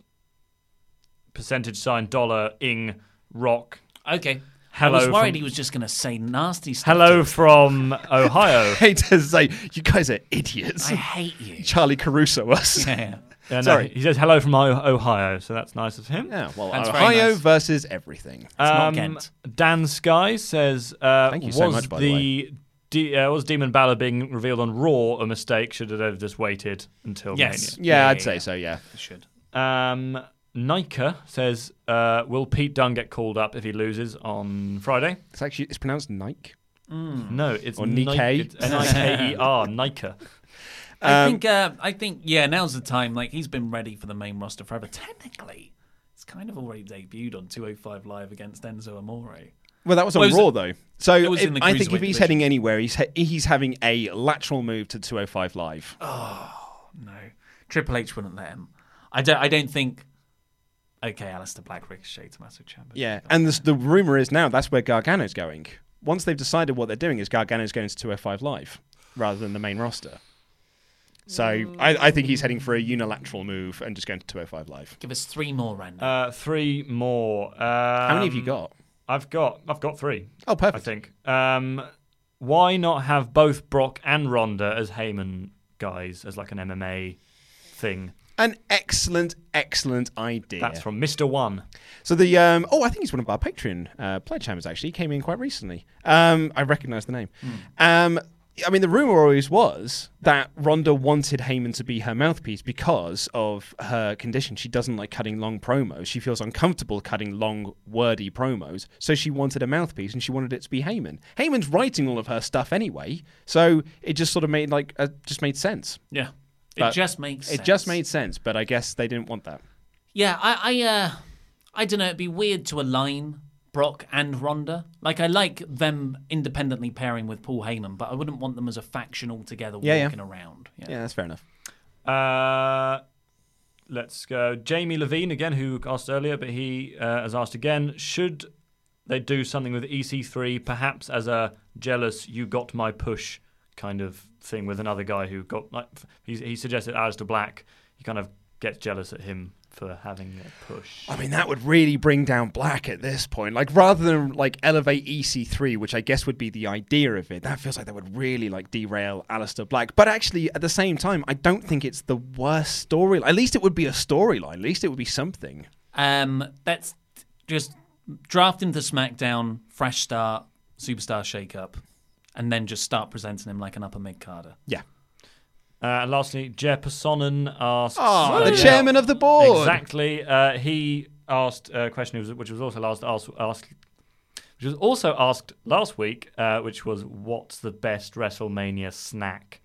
percentage sign dollar ing rock. Okay. Hello I was worried from- he was just going to say nasty stuff. Hello from Ohio. I hate to say, you guys are idiots. I hate you. Charlie Caruso us. Yeah. Yeah, no, Sorry. he says hello from Ohio, so that's nice of him. Yeah, well, That's very Ohio nice. versus everything. not Um, Kent. Dan Sky says, uh, Thank you was so much, by the the, De- uh, was Demon Balor being revealed on Raw a mistake? Should it have just waited until Yes. Yeah, Yeah, I'd yeah, say so, yeah. It Should. Um, Nika says, uh, will Pete Dunne get called up if he loses on Friday? It's actually it's pronounced Nike. No, it's Or Nike. Nikkei. N-I-K-E-R, Nika. I Um, think. Uh, I think. Yeah, now's the time. Like he's been ready for the main roster forever. Technically, it's kind of already debuted on 205 Live against Enzo Amore. Well, that was on Well, it was- Raw though. So it was if- in the I think if he's division. heading anywhere, he's he- he's having a lateral move to 205 Live. Oh no, Triple H wouldn't let him. I don't. I don't think. Okay, Aleister Black, Ricochet, Tommaso Ciampa. Yeah, and the, the rumor is now that's where Gargano's going. Once they've decided what they're doing, is Gargano's going to 205 Live rather than the main roster. So I, I think he's heading for a unilateral move and just going to 205 Live. Give us three more, Randy. Uh, three more. Um, How many have you got? I've got I've got three. Oh, perfect. I think. Um, why not have both Brock and Ronda as Heyman guys as like an MMA thing? An excellent, excellent idea. That's from Mister One. So the um, oh, I think he's one of our Patreon uh, pledge members. Actually, he came in quite recently. Um, I recognise the name. Um, I mean, the rumor always was that Ronda wanted Heyman to be her mouthpiece because of her condition. She doesn't like cutting long promos. She feels uncomfortable cutting long, wordy promos. So she wanted a mouthpiece, and she wanted it to be Heyman. Heyman's writing all of her stuff anyway, so it just sort of made like uh, just made sense. yeah, it just makes. Sense. It just made sense, but I guess they didn't want that. Yeah, I, I, uh, I don't know. It'd be weird to align Brock and Ronda. Like, I like them independently pairing with Paul Heyman, but I wouldn't want them as a faction all together Yeah, yeah. walking around. Yeah. Yeah, that's fair enough. Uh, let's go. Jamie Levine again, who asked earlier, but he uh, has asked again. Should they do something with EC3, perhaps as a jealous "you got my push" kind of thing with another guy who got like he, he suggested Aleister Black. He kind of gets jealous at him for having a push. I mean, that would really bring down Black at this point. Like, rather than like elevate EC3, which I guess would be the idea of it, that feels like that would really like derail Aleister Black. But actually, at the same time, I don't think it's the worst storyline. At least it would be a storyline. At least it would be something. Um, that's just draft him to SmackDown, fresh start, superstar shake-up, and then just start presenting him like an upper mid carder. Yeah. Uh, and lastly, Jer Personen asks. Oh, the chairman of the board. Exactly. Uh, he asked a question which was- which was also last asked, asked which was also asked last week, uh, which was what's the best WrestleMania snack?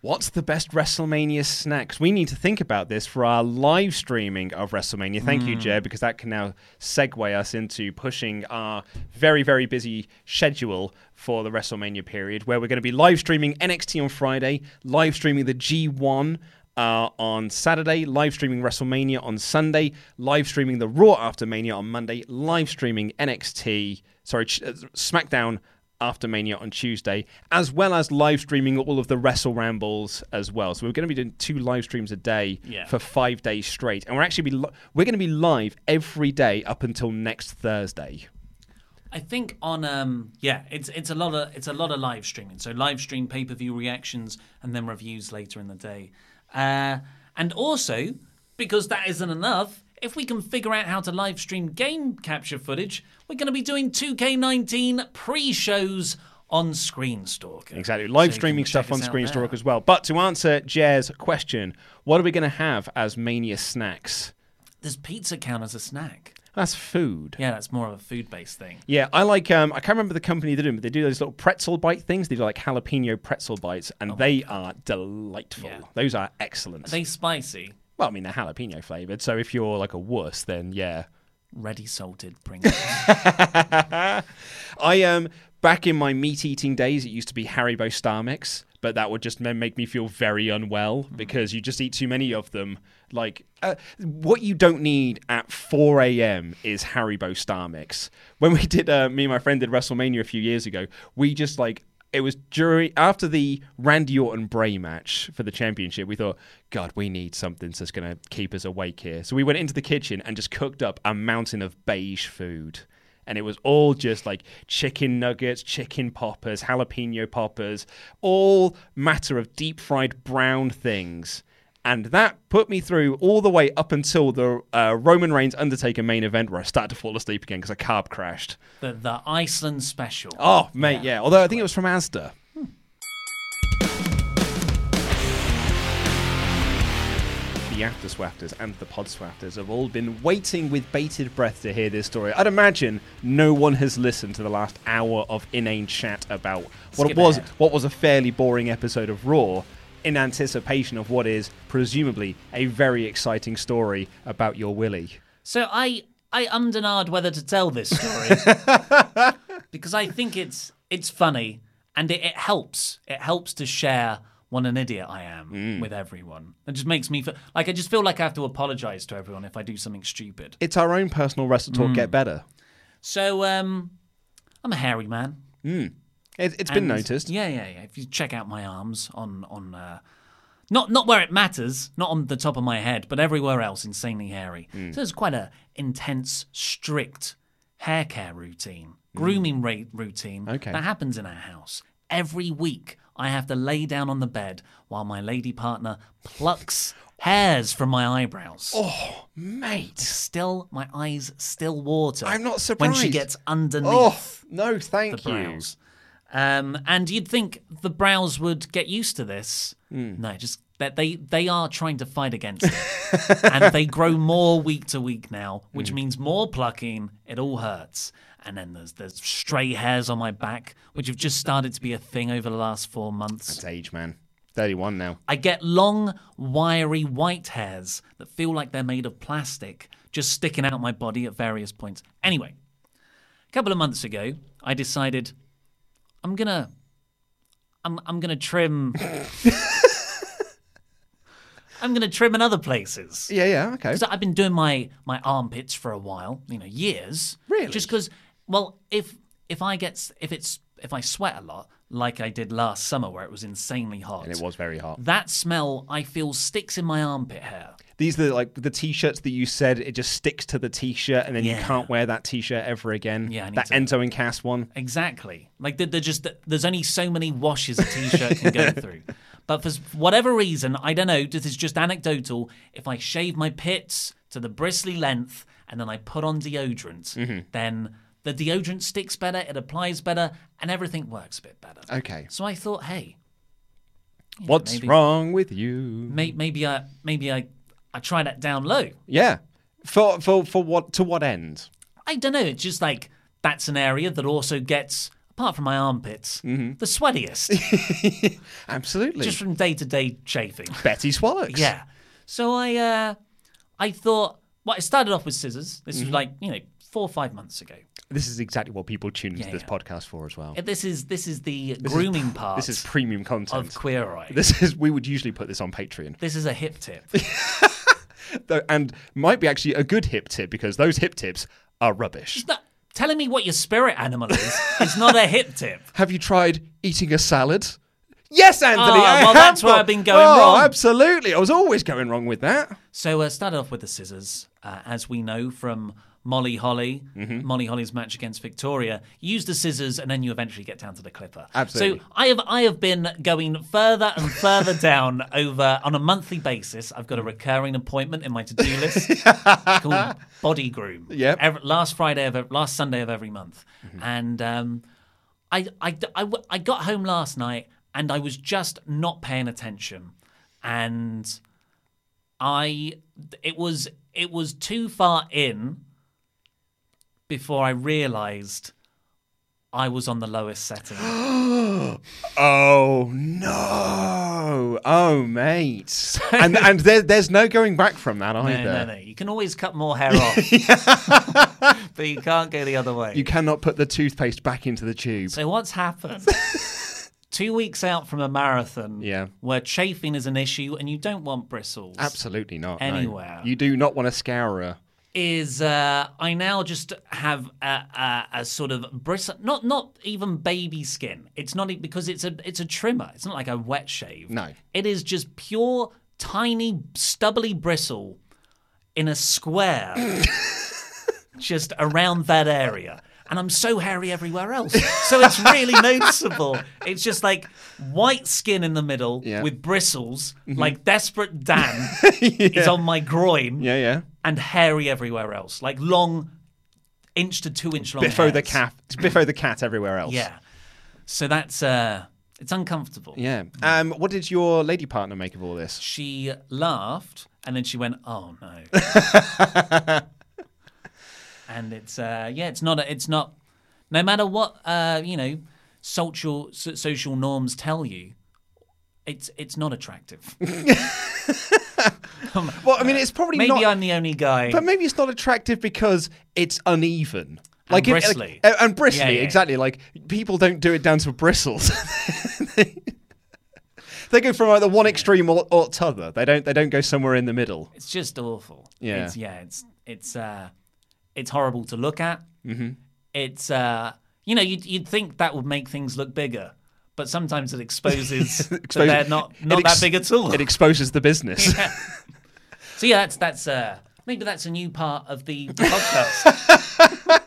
What's the best WrestleMania snacks? We need to think about this for our live streaming of WrestleMania. Thank you, Jed, because that can now segue us into pushing our very, very busy schedule for the WrestleMania period, where we're going to be live streaming NXT on Friday, live streaming the G1 uh, on Saturday, live streaming WrestleMania on Sunday, live streaming the Raw after Mania on Monday, live streaming NXT, sorry, uh, SmackDown after Mania on Tuesday, as well as live streaming all of the Wrestle Rambles as well. So we're going to be doing two live streams a day Yeah. for five days straight, and we're actually be li- we're going to be live every day up until next Thursday. I think on um yeah, it's it's a lot of it's a lot of live streaming. So live stream pay per view reactions and then reviews later in the day. Uh, and also because that isn't enough, if we can figure out how to live stream game capture footage, we're going to be doing 2K19 pre-shows on Screenstalker. Exactly, live can streaming stuff on Screen there. as well. But to answer Jer's question, what are we going to have as Mania snacks? Does pizza count as a snack? That's food. Yeah, that's more of a food-based thing. Yeah, I like. Um, I can't remember the company they're doing, but they do those little pretzel bite things. They do like jalapeno pretzel bites, and they are delightful. Yeah. Those are excellent. Are they spicy? well, I mean, they're jalapeno flavored. So if you're like a wuss, then yeah. Ready salted Pringles. I um back in my meat eating days, it used to be Haribo Star Mix. but that would just ma- make me feel very unwell because you just eat too many of them. Like, uh, what you don't need at 4 a.m. is Haribo Star Mix. When we did, uh, me and my friend did WrestleMania a few years ago, we just like it was during after the Randy Orton Bray match for the championship. We thought, God, we need something that's going to keep us awake here. So we went into the kitchen and just cooked up a mountain of beige food. And it was all just like chicken nuggets, chicken poppers, jalapeno poppers, all matter of deep fried brown things. And that put me through all the way up until the uh, Roman Reigns Undertaker main event where I started to fall asleep again because a carb crashed. The the Iceland special. Oh, mate, yeah. Although I think it was from Asda. The After Swafters and the Pod Swafters have all been waiting with bated breath to hear this story. I'd imagine no one has listened to the last hour of inane chat about what Skip was ahead. what was a fairly boring episode of Raw in anticipation of what is presumably a very exciting story about your Willie. So I I ummed and ahed whether to tell this story because I think it's it's funny and it, it helps. It helps to share what an idiot I am Mm. with everyone. It just makes me feel like I just feel like I have to apologize to everyone if I do something stupid. It's our own personal WrestleTalk Mm. Get Better. So um, I'm a hairy man. Mm. It, it's been noticed. Yeah, yeah, yeah. If you check out my arms on on uh, not not where it matters, not on the top of my head, but everywhere else, insanely hairy. Mm. So it's quite a intense, strict hair care routine, grooming rate routine. Okay. that happens in our house every week. I have to lay down on the bed while my lady partner plucks hairs from my eyebrows. Oh, mate. Still, my eyes still water. I'm not surprised. When she gets underneath Oh, no, thank the you. Um, and you'd think the brows would get used to this. Hmm. No, just that they they are trying to fight against it, and they grow more week to week now, which means more plucking. It all hurts. And then there's there's stray hairs on my back, which have just started to be a thing over the last four months. It's age, man. 31 now. I get long, wiry white hairs that feel like they're made of plastic, just sticking out my body at various points. Anyway, a couple of months ago, I decided I'm gonna, I'm I'm gonna trim. I'm gonna trim in other places. Yeah, yeah, okay. Because I've been doing my my armpits for a while, you know, years. Really? Just because, well, if if I get if it's if I sweat a lot, like I did last summer, where it was insanely hot, And it was very hot. that smell I feel sticks in my armpit hair. These are like the t-shirts that you said it just sticks to the t-shirt and then you can't wear that t-shirt ever again. Yeah, that to- Enzo and Cass one. Exactly. Like they're just there's only so many washes a t-shirt can go through. But for whatever reason, I don't know. This is just anecdotal. If I shave my pits to the bristly length and then I put on deodorant, Mm-hmm. then the deodorant sticks better, it applies better, and everything works a bit better. Okay. So I thought, hey, you know, What's maybe- wrong with you? May, maybe I maybe I I try that down low. Yeah. For for for what to what end? I don't know. It's just like that's an area that also gets, apart from my armpits, Mm-hmm. the sweatiest. Absolutely. just from day to day chafing. Betty Swallocks. Yeah. So I uh I thought well, I started off with scissors. This Mm-hmm. was like, you know, four or five months ago. This is exactly what people tune into Yeah, this yeah. podcast for as well. This is this is the This is- grooming part This is premium content. of Queer Eye. This is we would usually put this on Patreon. This is a hip tip. And might be actually a good hip tip because those hip tips are rubbish. No, telling me what your spirit animal is is not a hip tip. Have you tried eating a salad? Yes, Anthony. Oh, well, that's where I've been going oh, wrong. absolutely. I was always going wrong with that. So uh, started off with the scissors, uh, as we know from Molly Holly, Mm-hmm. Molly Holly's match against Victoria. Use the scissors, and then you eventually get down to the clipper. Absolutely. So I have I have been going further and further down over on a monthly basis. I've got a recurring appointment in my to do list called Body Groom. Every, last Friday of last Sunday of every month, Mm-hmm. and um, I, I, I, I got home last night and I was just not paying attention, and I it was it was too far in before I realised I was on the lowest setting. Oh no! Oh mate, and and there, there's no going back from that either. no, no. no. You can always cut more hair off, but you can't go the other way. You cannot put the toothpaste back into the tube. So what's happened? two weeks out from a marathon Yeah. where chafing is an issue and you don't want bristles. Absolutely not. no. Anywhere. You do not want a scourer. Is uh, I now just have a, a, a sort of bristle, not not even baby skin. It's not because it's a it's a trimmer. It's not like a wet shave. No. it is just pure tiny stubbly bristle in a square, just around that area. And I'm so hairy everywhere else, so it's really noticeable. It's just like white skin in the middle Yeah. with bristles, like desperate Dan is on my groin Yeah, yeah. And hairy everywhere else, like long, inch to two inch long. Biffo the hairs. cat. Biffo the cat everywhere else. Yeah. So that's uh, it's uncomfortable. Yeah. Um, what did your lady partner make of all this? She laughed and then she went, "Oh no." and it's uh, yeah, it's not. A, it's not. No matter what uh, you know, social so- social norms tell you, it's it's not attractive. Well, I mean, it's probably Maybe not. I'm the only guy. But maybe it's not attractive because it's uneven. And Like bristly. uh, and bristly, Yeah, yeah. exactly. Like people don't do it down to bristles. they, they go from either one extreme or, or t'other. They don't. They don't go somewhere in the middle. It's just awful. Yeah. It's, yeah. It's it's uh, it's horrible to look at. Mm-hmm. It's uh, you know, you'd you'd think that would make things look bigger, but sometimes it exposes that they're not not ex- that big at all. It exposes the business. Yeah. So yeah, that's that's uh, maybe that's a new part of the podcast.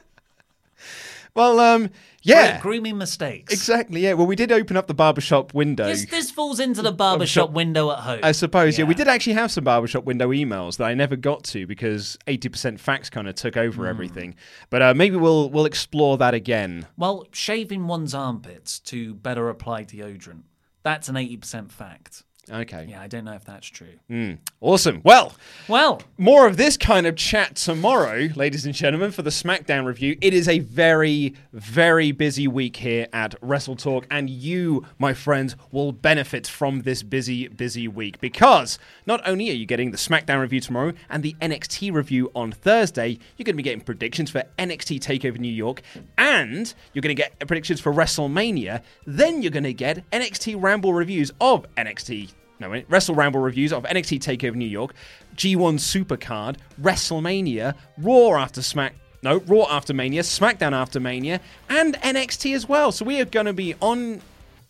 well, um, yeah, grooming mistakes. exactly. Yeah. Well, we did open up the barbershop window. This this falls into the barbershop window at home. I suppose, yeah. We did actually have some barbershop window emails that I never got to because 80% facts kind of took Hmm. over everything. But uh, maybe we'll we'll explore that again. Well, shaving one's armpits to better apply deodorant. That's an eighty percent fact. Okay. Yeah, I don't know if that's true. Hmm. Awesome. Well, Well, more of this kind of chat tomorrow, ladies and gentlemen, for the SmackDown review. It is a very, very busy week here at WrestleTalk, and you, my friends, will benefit from this busy, busy week because not only are you getting the SmackDown review tomorrow and the NXT review on Thursday, you're going to be getting predictions for NXT TakeOver New York, and you're going to get predictions for WrestleMania. Then you're going to get NXT Ramble reviews of NXT no, Wrestle Ramble reviews of NXT TakeOver New York, G1 Supercard, WrestleMania, Raw after Smack. No, Raw after Mania, SmackDown after Mania, and NXT as well. So we are going to be on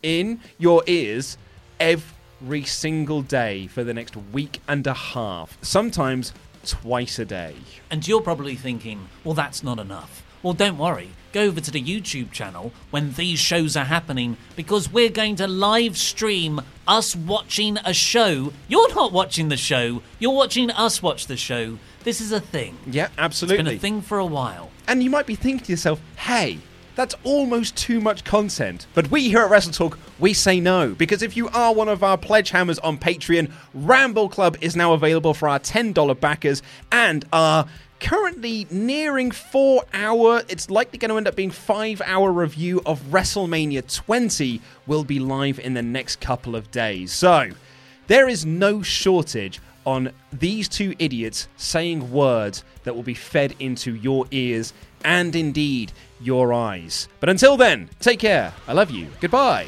in your ears every single day for the next week and a half, sometimes twice a day. And you're probably thinking, well, that's not enough. Well, don't worry. Go over to the YouTube channel when these shows are happening because we're going to live stream us watching a show. You're not watching the show, you're watching us watch the show. This is a thing. Yeah, It's absolutely. been a thing for a while. And you might be thinking to yourself, hey, that's almost too much content. But we here at WrestleTalk, we say no. Because if you are one of our pledge hammers on Patreon, Ramble Club is now available for our $10 backers and our currently nearing four hour, it's likely going to end up being five hour review of WrestleMania 20 will be live in the next couple of days. So, there is no shortage on these two idiots saying words that will be fed into your ears and indeed your eyes. But until then, take care. I love you. Goodbye.